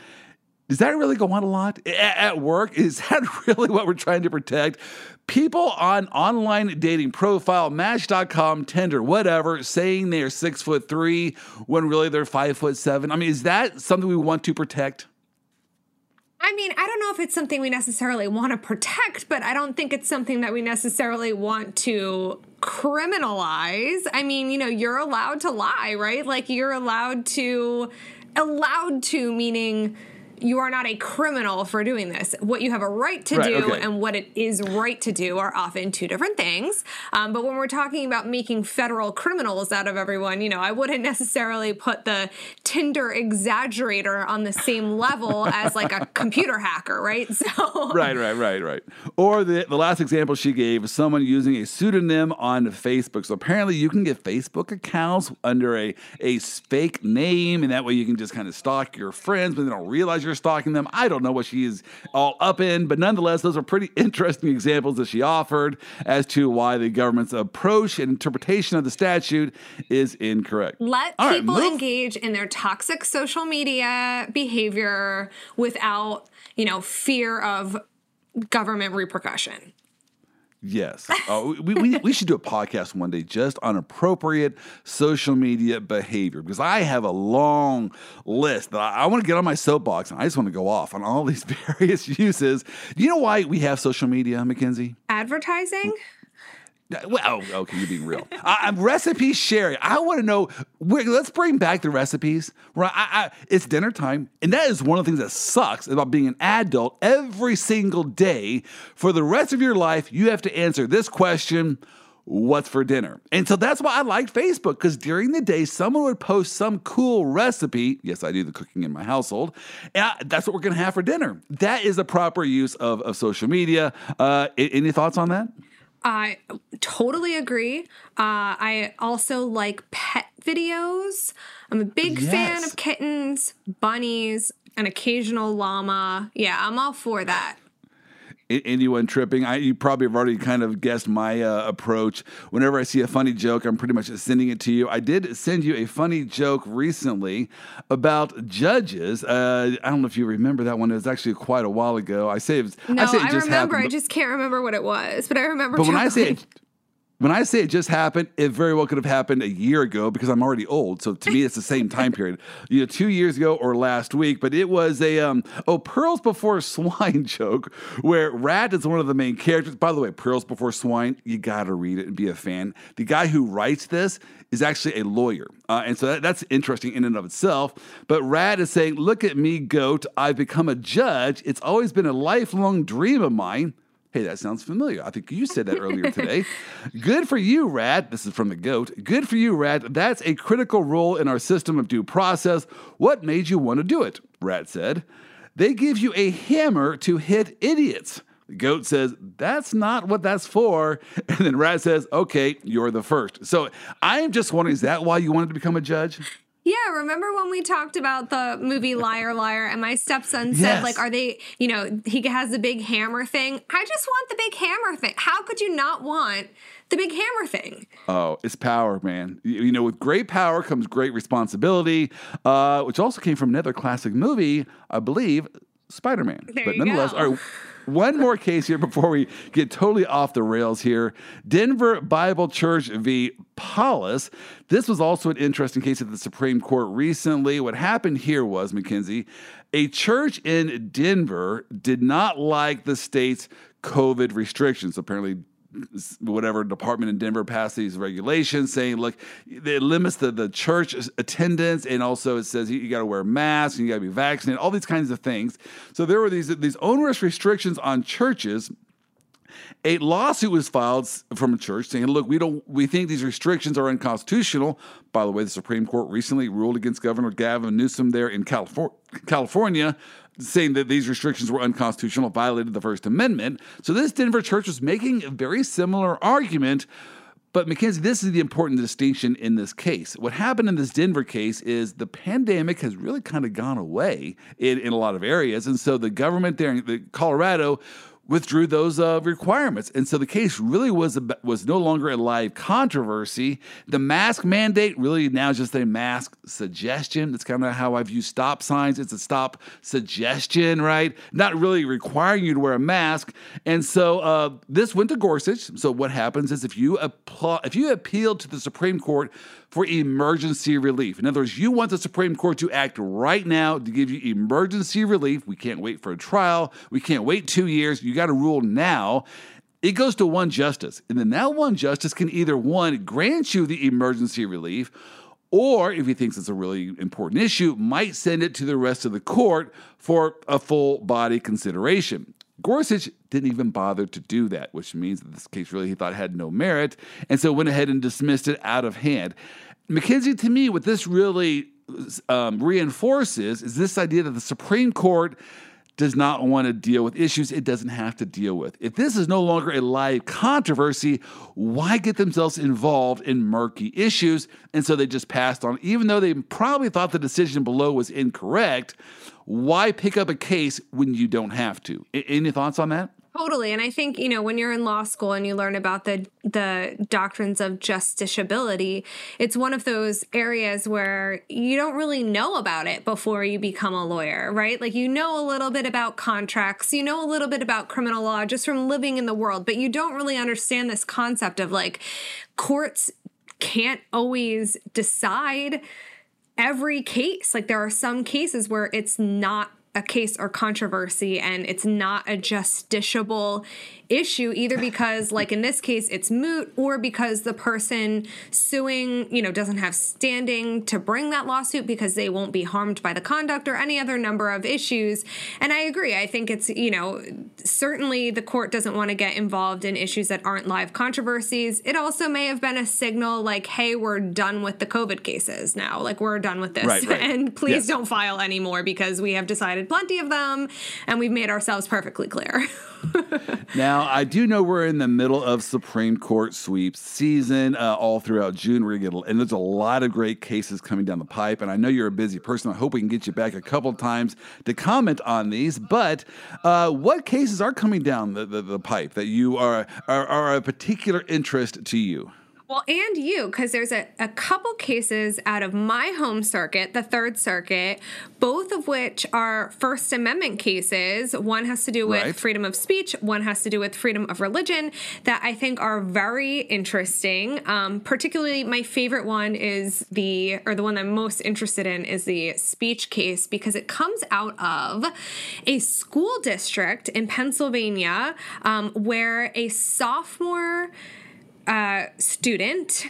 Does that really go on a lot at work? Is that really what we're trying to protect? People on online dating profile, Match.com, Tinder, whatever, saying they are six foot three when really they're five foot seven. I mean, is that something we want to protect? I mean, I don't know if it's something we necessarily want to protect, but I don't think it's something that we necessarily want to criminalize. I mean, you know, you're allowed to lie, right? Like you're allowed to allowed to meaning you are not a criminal for doing this. What you have a right to right, do okay. and what it is right to do are often two different things. Um, but when we're talking about making federal criminals out of everyone, you know, I wouldn't necessarily put the Tinder exaggerator on the same level as like a computer hacker, right? So right, right, right, right. Or the the last example she gave is someone using a pseudonym on Facebook. So apparently, you can get Facebook accounts under a a fake name, and that way you can just kind of stalk your friends, but they don't realize stalking them. I don't know what she is all up in, but nonetheless, those are pretty interesting examples that she offered as to why the government's approach and interpretation of the statute is incorrect. Let all people right, engage in their toxic social media behavior without, you know, fear of government repercussion. Yes. Uh, we, we, we should do a podcast one day just on appropriate social media behavior because I have a long list that I, I want to get on my soapbox and I just want to go off on all these various uses. Do you know why we have social media, Mackenzie? Advertising? Well, oh, okay, you're being real. I, am recipe sharing. I want to know. Let's bring back the recipes. Right, I, I, it's dinner time, and that is one of the things that sucks about being an adult. Every single day, for the rest of your life, you have to answer this question: What's for dinner? And so that's why I like Facebook because during the day, someone would post some cool recipe. Yes, I do the cooking in my household, and that's what we're to have for dinner. That is the proper use of, of social media. Uh, any thoughts on that? I totally agree. Uh, I also like pet videos. I'm a big yes. fan of kittens, bunnies, an occasional llama. Yeah, I'm all for that anyone tripping. I, you probably have already kind of guessed my uh, approach. Whenever I see a funny joke, I'm pretty much sending it to you. I did send you a funny joke recently about judges. Uh, I don't know if you remember that one. It was actually quite a while ago. I say it was. No, I, say it I just remember. Happened, I just can't remember what it was, but I remember. But when I say it, when I say it just happened, it very well could have happened a year ago because I'm already old. So to me, it's the same time period. You know, two years ago or last week. But it was a um, oh pearls before swine joke where Rat is one of the main characters. By the way, pearls before swine, you gotta read it and be a fan. The guy who writes this is actually a lawyer, uh, and so that, that's interesting in and of itself. But Rat is saying, "Look at me, goat! I've become a judge. It's always been a lifelong dream of mine." Hey, that sounds familiar. I think you said that earlier today. Good for you, Rat. This is from the GOAT. Good for you, Rat. That's a critical role in our system of due process. What made you want to do it? Rat said. They give you a hammer to hit idiots. The goat says, That's not what that's for. And then Rat says, Okay, you're the first. So I am just wondering, is that why you wanted to become a judge? Yeah, remember when we talked about the movie Liar Liar and my stepson said yes. like are they, you know, he has the big hammer thing. I just want the big hammer thing. How could you not want the big hammer thing? Oh, it's power, man. You, know, with great power comes great responsibility, uh, which also came from another classic movie, I believe, Spider-Man. There but nonetheless, go. all right, one more case here before we get totally off the rails here. Denver Bible Church v. Polis. This was also an interesting case at the Supreme Court recently. What happened here was, Mackenzie, a church in Denver did not like the state's COVID restrictions. Apparently, whatever department in Denver passed these regulations saying, look, it limits the, the church attendance and also it says you, you got to wear masks and you got to be vaccinated, all these kinds of things. So there were these, these onerous restrictions on churches a lawsuit was filed from a church saying, "Look, we don't we think these restrictions are unconstitutional." By the way, the Supreme Court recently ruled against Governor Gavin Newsom there in California, saying that these restrictions were unconstitutional, violated the First Amendment. So this Denver church was making a very similar argument. But Mackenzie, this is the important distinction in this case. What happened in this Denver case is the pandemic has really kind of gone away in, in a lot of areas. And so the government there in Colorado withdrew those uh, requirements, and so the case really was a, was no longer a live controversy. The mask mandate really now just a mask suggestion. That's kind of how I view stop signs. It's a stop suggestion, right? Not really requiring you to wear a mask. And so uh, this went to Gorsuch. So what happens is if you apply, if you appeal to the Supreme Court for emergency relief. In other words, you want the Supreme Court to act right now to give you emergency relief. We can't wait for a trial. We can't wait two years. You got to rule now. It goes to one justice. And then that one justice can either one, grant you the emergency relief, or if he thinks it's a really important issue, might send it to the rest of the court for a full body consideration. Gorsuch didn't even bother to do that, which means that this case really he thought had no merit, and so went ahead and dismissed it out of hand. Mackenzie, to me, what this really um, reinforces is this idea that the Supreme Court does not want to deal with issues it doesn't have to deal with. If this is no longer a live controversy, why get themselves involved in murky issues? And so they just passed on, even though they probably thought the decision below was incorrect. Why pick up a case when you don't have to? Any thoughts on that? Totally. And I think, you know, when you're in law school and you learn about the the doctrines of justiciability, it's one of those areas where you don't really know about it before you become a lawyer, right? Like you know a little bit about contracts, you know a little bit about criminal law just from living in the world, but you don't really understand this concept of like courts can't always decide every case. Like there are some cases where it's not a case or controversy and it's not a justiciable issue either because like in this case it's moot or because the person suing you know doesn't have standing to bring that lawsuit because they won't be harmed by the conduct or any other number of issues. And i agree. I think it's you know certainly the court doesn't want to get involved in issues that aren't live controversies. It also may have been a signal like hey we're done with the covid cases now. Like we're done with this. Right, right. and please don't file anymore because we have decided plenty of them and we've made ourselves perfectly clear. Now, I do know we're in the middle of Supreme Court sweeps season uh, all throughout June. We're gonna get, and there's a lot of great cases coming down the pipe. And I know you're a busy person. I hope we can get you back a couple times to comment on these. But uh, what cases are coming down the, the, the pipe that you are, are, are a particular interest to you? Well, and you, because there's a, a couple cases out of my home circuit, the Third Circuit, both of which are First Amendment cases. One has to do with right. freedom of speech, one has to do with freedom of religion, that I think are very interesting. Um, particularly, my favorite one is the, or the one I'm most interested in, is the speech case because it comes out of a school district in Pennsylvania um, where a sophomore uh, student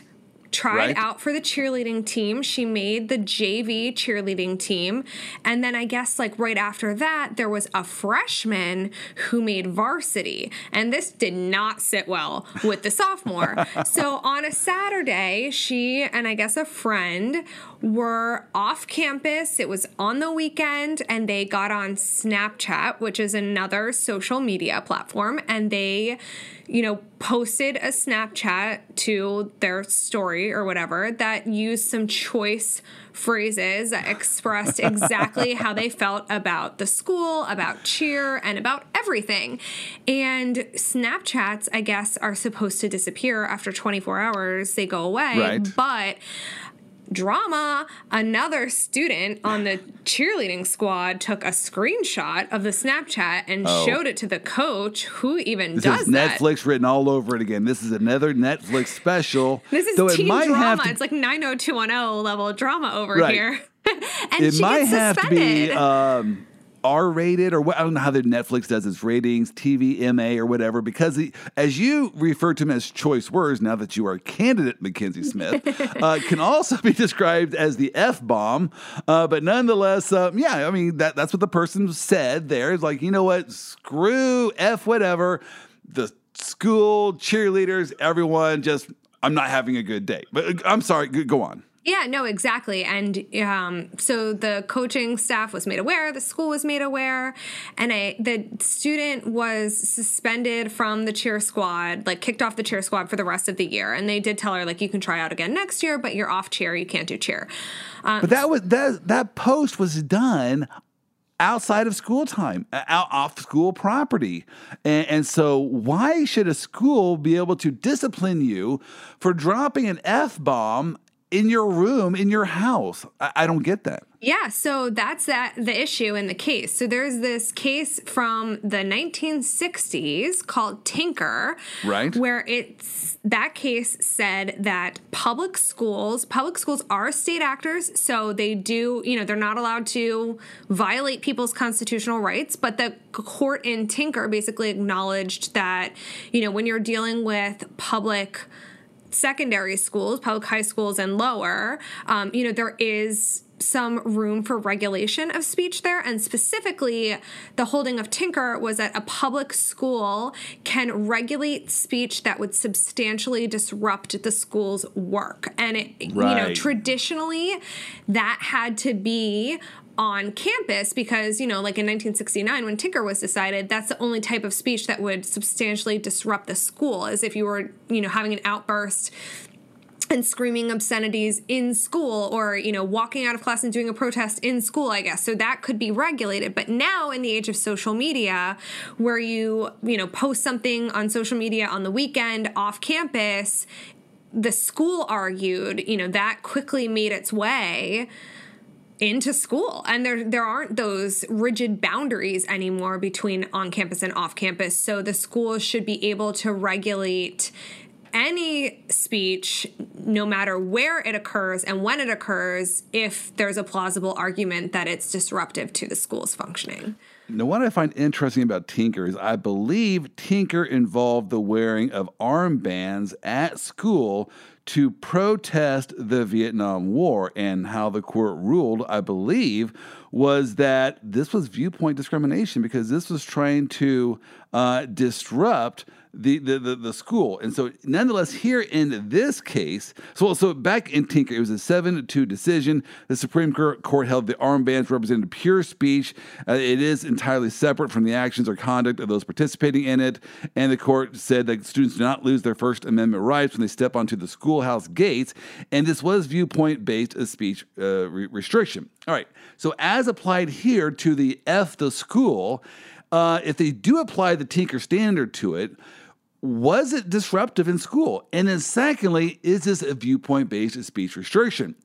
tried right. out for the cheerleading team. She made the JV cheerleading team. And then I guess, like, right after that, there was a freshman who made varsity. And this did not sit well with the sophomore. so on a Saturday, she and I guess a friend were off campus. It was on the weekend, and they got on Snapchat, which is another social media platform, and they you know, posted a Snapchat to their story or whatever that used some choice phrases that expressed exactly how they felt about the school, about cheer, and about everything. And Snapchats, I guess, are supposed to disappear after 24 hours, they go away. Right. But drama another student on the cheerleading squad took a screenshot of the snapchat and oh. showed it to the coach who even this does is netflix written all over it again this is another netflix special this is Though teen drama to, it's like 90210 level drama over right. here and it she might gets have suspended. to be um, R rated or what, I don't know how the Netflix does its ratings, TV MA or whatever, because the, as you refer to them as choice words, now that you are a candidate, Mackenzie Smith, uh, can also be described as the F bomb. Uh, but nonetheless, uh, yeah, I mean, that, that's what the person said there. It's like, you know what? Screw F whatever. The school, cheerleaders, everyone just, I'm not having a good day. But uh, I'm sorry, go on. Yeah, no, exactly. And um, so the coaching staff was made aware, the school was made aware, and I, the student was suspended from the cheer squad, like kicked off the cheer squad for the rest of the year. And they did tell her, like, you can try out again next year, but you're off cheer, you can't do cheer. Um, but that was that that post was done outside of school time, out off school property. And, and, so, why should a school be able to discipline you for dropping an F bomb in your room in your house. I, I, don't get that. Yeah, so that's that the issue in the case. So there's this case from the 1960s called Tinker, right? Where it's that case said that public schools, public schools are state actors, so they do, you know, they're not allowed to violate people's constitutional rights, but the court in Tinker basically acknowledged that, you know, when you're dealing with public secondary schools, public high schools, and lower, um, you know, there is some room for regulation of speech there. And specifically, the holding of Tinker was that a public school can regulate speech that would substantially disrupt the school's work. And it, right. you know, traditionally, that had to be on campus because, you know, like in 1969 when Tinker was decided, that's the only type of speech that would substantially disrupt the school, as if you were, you know, having an outburst and screaming obscenities in school or you know walking out of class and doing a protest in school i guess. So that could be regulated. But now in the age of social media where you you know post something on social media on the weekend off campus the school argued you know that quickly made its way into school. And there there aren't those rigid boundaries anymore between on campus and off campus. So the schools should be able to regulate any speech no matter where it occurs and when it occurs if there's a plausible argument that it's disruptive to the school's functioning. Now, what I find interesting about Tinker is I believe Tinker involved the wearing of armbands at school to protest the Vietnam War. And how the court ruled, I believe, was that this was viewpoint discrimination because this was trying to uh, disrupt the, the, the, the, school. And so, nonetheless, here in this case, so, so back in Tinker, it was a 7 to 2 decision. The Supreme Court held the armbands represented pure speech. Uh, it is entirely separate from the actions or conduct of those participating in it. And the court said that students do not lose their First Amendment rights when they step onto the schoolhouse gates. And this was viewpoint based speech uh, re- restriction. All right. So, as applied here to the F the school, uh, if they do apply the Tinker standard to it, was it disruptive in school? And then, secondly, is this a viewpoint based speech restriction?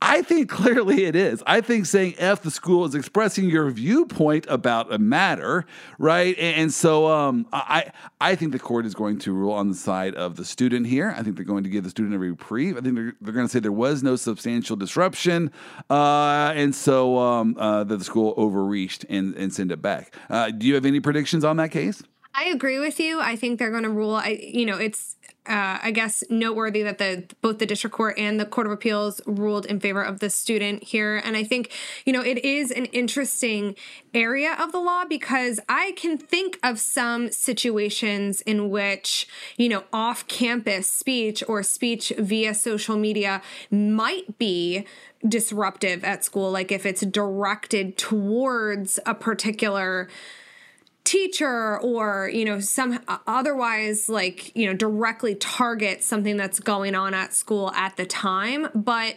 I think clearly it is. I think saying F the school is expressing your viewpoint about a matter, right? And so um, I, I think the court is going to rule on the side of the student here. I think they're going to give the student a reprieve. I think they're, they're going to say there was no substantial disruption. Uh, and so um, uh, the school overreached and, and send it back. Uh, do you have any predictions on that case? I agree with you. I think they're going to rule. I, you know, it's uh, I guess noteworthy that the both the district court and the court of appeals ruled in favor of the student here, and I think you know it is an interesting area of the law because I can think of some situations in which you know off-campus speech or speech via social media might be disruptive at school, like if it's directed towards a particular teacher or you know some otherwise like you know directly target something that's going on at school at the time but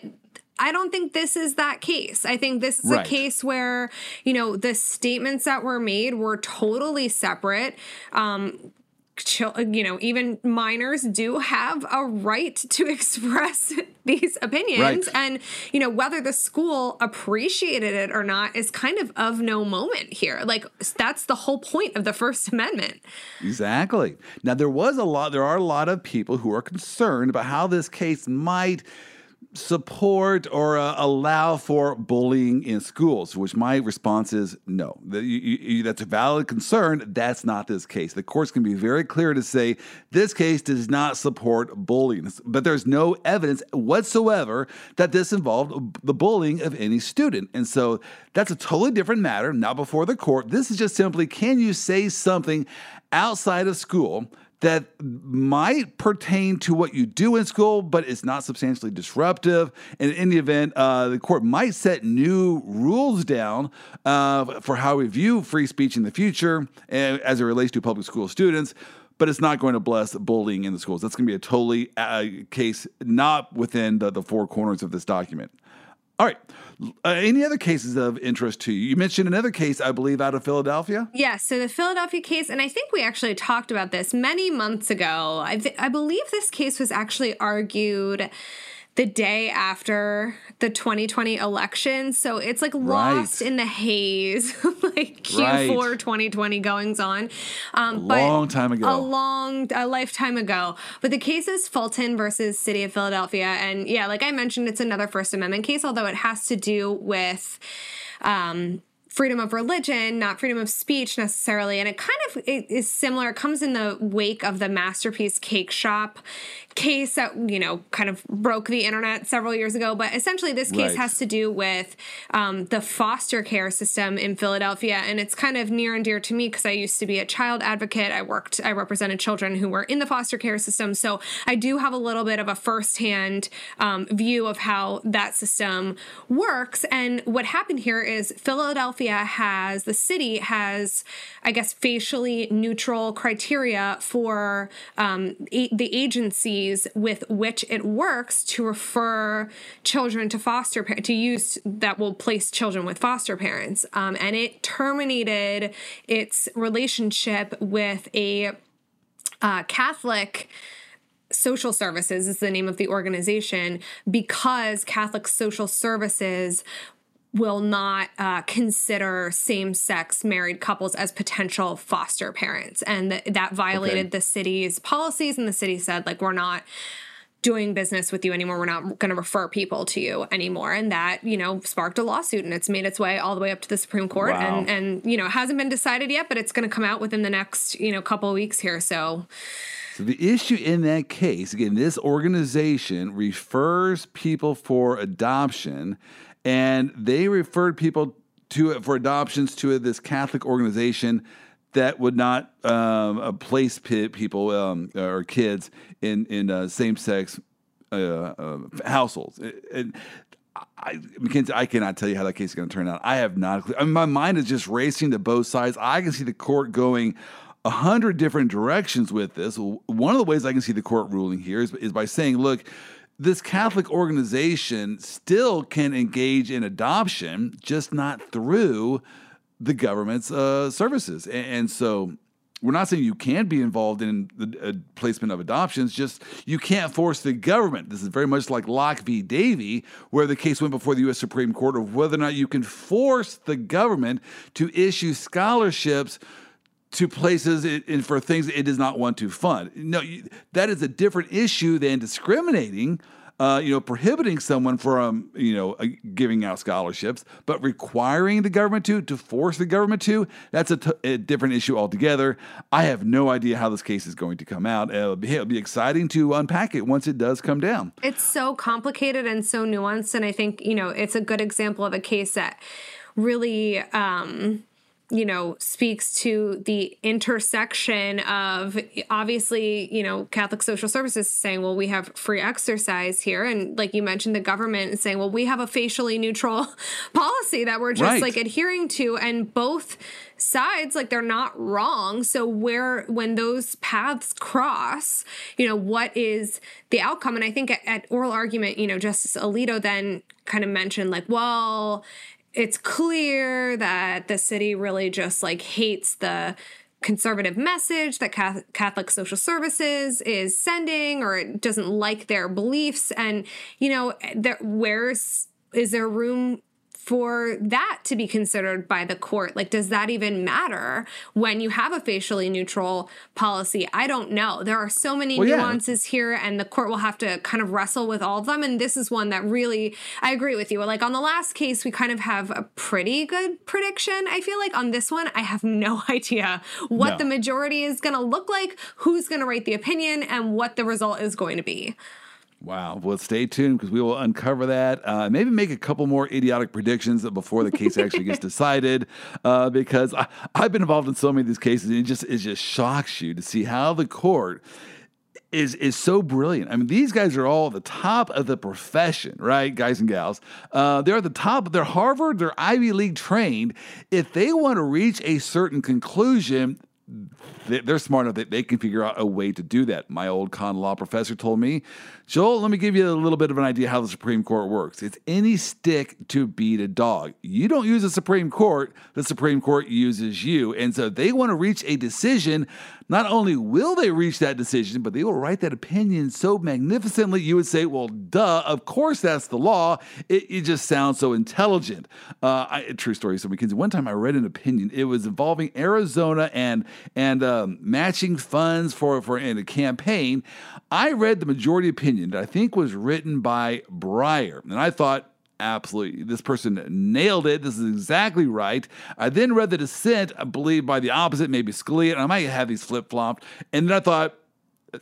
I don't think this is that case. I think this is right. a case where, you know, the statements that were made were totally separate. Um, Uh, you know, even minors do have a right to express these opinions. Right. And, you know, whether the school appreciated it or not is kind of of no moment here. Like, that's the whole point of the First Amendment. Exactly. Now, there was a lot, there are a lot of people who are concerned about how this case might support or uh, allow for bullying in schools, which my response is no. you, you, that's a valid concern. That's not this case. The courts can be very clear to say this case does not support bullying, but there's no evidence whatsoever that this involved the bullying of any student. And so that's a totally different matter, not before the court. This is just simply can you say something outside of school that might pertain to what you do in school, but it's not substantially disruptive. And in the event, uh, the court might set new rules down uh, for how we view free speech in the future as it relates to public school students. But it's not going to bless bullying in the schools. That's going to be a totally uh, case not within the, the four corners of this document. All right. Uh, any other cases of interest to you? You mentioned another case, I believe, out of Philadelphia. Yes. Yeah, so the Philadelphia case, and I think we actually talked about this many months ago. I, th- I believe this case was actually argued the day after the 2020 election. So it's like lost right. in the haze, like Q4 right. 2020 goings on. Um, a long time ago. A long, a lifetime ago. But the case is Fulton versus City of Philadelphia. And yeah, like I mentioned, it's another First Amendment case, although it has to do with. Um, freedom of religion, not freedom of speech necessarily. And it kind of it is similar. It comes in the wake of the Masterpiece Cake Shop case that, you know, kind of broke the internet several years ago. But essentially, this case right. has to do with um, the foster care system in Philadelphia. And it's kind of near and dear to me because I used to be a child advocate. I worked, I represented children who were in the foster care system. So I do have a little bit of a firsthand um, view of how that system works. And what happened here is Philadelphia Philadelphia has, the city has, I guess, facially neutral criteria for um, a- the agencies with which it works to refer children to foster parents, to use that will place children with foster parents. Um, and it terminated its relationship with a uh, Catholic social services is the name of the organization because catholic social services will not uh, consider same sex married couples as potential foster parents. And th- that violated okay. the city's policies. And the city said, like, we're not doing business with you anymore. We're not going to refer people to you anymore. And that, you know, sparked a lawsuit and it's made its way all the way up to the Supreme Court. Wow. And, and, you know, it hasn't been decided yet, but it's going to come out within the next, you know, couple of weeks here. So. So the issue in that case, again, this organization refers people for adoption and they referred people to it for adoptions to this Catholic organization that would not um, uh, place people um, or kids in in uh, same sex uh, uh, households. And I, Mackenzie, I cannot tell you how that case is going to turn out. I have not. I mean, my mind is just racing to both sides. I can see the court going a hundred different directions with this. One of the ways I can see the court ruling here is, is by saying, look this Catholic organization still can engage in adoption, just not through the government's uh, services. And, and, so we're not saying you can't be involved in the uh, placement of adoptions, just you can't force the government. This is very much like Locke v. Davey, where the case went before the U.S. Supreme Court of whether or not you can force the government to issue scholarships to places and for things it does not want to fund. No, that is a different issue than discriminating uh, you know, prohibiting someone from, you know, uh, giving out scholarships, but requiring the government to, to force the government to, that's a, t- a different issue altogether. I have no idea how this case is going to come out. It'll be, it'll be exciting to unpack it once it does come down. It's so complicated and so nuanced. And I think, you know, it's a good example of a case that really, um, you know, speaks to the intersection of obviously, you know, Catholic Social Services saying, well, we have free exercise here. And like you mentioned, the government is saying, well, we have a facially neutral policy that we're just right. like adhering to. And both sides, like they're not wrong. So, where, when those paths cross, you know, what is the outcome? And I think at, at oral argument, you know, Justice Alito then kind of mentioned, like, well, it's clear that the city really just like hates the conservative message that Catholic Social Services is sending or it doesn't like their beliefs. And you know there where's is there room for that to be considered by the court? Like, does that even matter when you have a facially neutral policy? I don't know. There are so many well, nuances yeah. here, and the court will have to kind of wrestle with all of them. And this is one that really, I agree with you. Like, on the last case, we kind of have a pretty good prediction. I feel like on this one, I have no idea what no. the majority is going to look like, who's going to write the opinion, and what the result is going to be. Wow. Well, stay tuned because we will uncover that. Uh, maybe make a couple more idiotic predictions before the case actually gets decided. Uh, because I, have been involved in so many of these cases, and it just it just shocks you to see how the court is is so brilliant. I mean, these guys are all the top of the profession, right, guys and gals? Uh, they're at the top. They're Harvard. They're Ivy League trained. If they want to reach a certain conclusion, they're smart enough that they can figure out a way to do that. My old con law professor told me, Joel, let me give you a little bit of an idea how the Supreme Court works. It's any stick to beat a dog. You don't use the Supreme Court, the Supreme Court uses you. And so they want to reach a decision. Not only will they reach that decision, but they will write that opinion so magnificently you would say, well, duh, of course that's the law. It, it just sounds so intelligent. Uh, I, true story. So, McKenzie, one time I read an opinion. It was involving Arizona and, and and um, matching funds for for in a campaign. I read the majority opinion that I think was written by Breyer, and I thought. Absolutely. This person nailed it. This is exactly right. I then read the dissent, I believe, by the opposite, maybe Scalia, and I might have these flip flopped. And then I thought,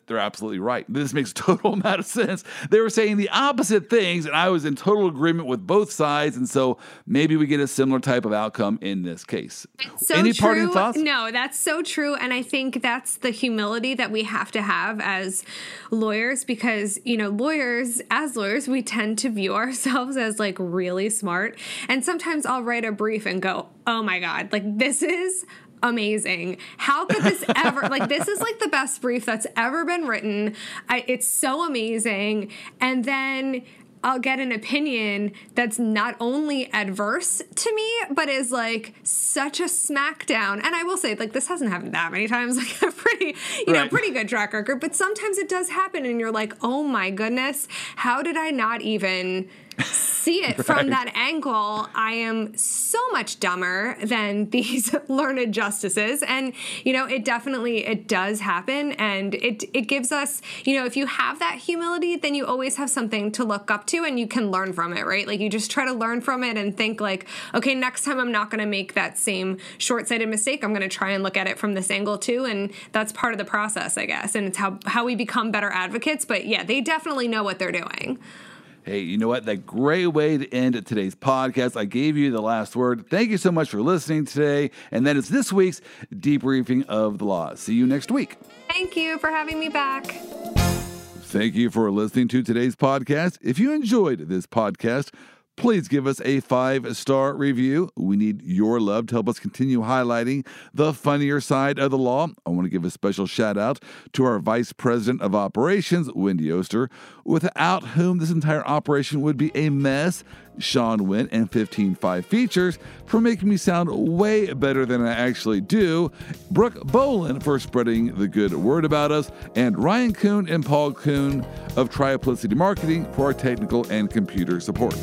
they're absolutely right. This makes total amount of sense. They were saying the opposite things, and I was in total agreement with both sides. And so maybe we get a similar type of outcome in this case. So Any true. parting thoughts? No, that's so true. And I think that's the humility that we have to have as lawyers because, you know, lawyers, as lawyers, we tend to view ourselves as like really smart. And sometimes I'll write a brief and go, oh my God, like this is amazing. How could this ever like this is like the best brief that's ever been written. I, it's so amazing. And then I'll get an opinion that's not only adverse to me, but is like such a smackdown. And I will say, like, this hasn't happened that many times, like a pretty, you right. know, pretty good track record. But sometimes it does happen, and you're like, oh my goodness, how did I not even see it right. from that angle, I am so much dumber than these learned justices. And, you know, it definitely, it does happen. And it, it gives us, you know, if you have that humility, then you always have something to look up to and you can learn from it, right? Like you just try to learn from it and think like, okay, next time I'm not going to make that same short-sighted mistake. I'm going to try and look at it from this angle too. And that's part of the process, I guess. And it's how, how we become better advocates. But yeah, they definitely know what they're doing. Hey, you know what? That great way to end today's podcast. I gave you the last word. Thank you so much for listening today. And that is this week's debriefing of the law. See you next week. Thank you for having me back. Thank you for listening to today's podcast. If you enjoyed this podcast, please give us a five star review. We need your love to help us continue highlighting the funnier side of the law. I want to give a special shout out to our Vice President of Operations, Wendy Oster, without whom this entire operation would be a mess. Sean Wynn and 15.5 Features for making me sound way better than I actually do, Brooke Bolin for spreading the good word about us, and Ryan Kuhn and Paul Kuhn of Triplicity Marketing for our technical and computer support.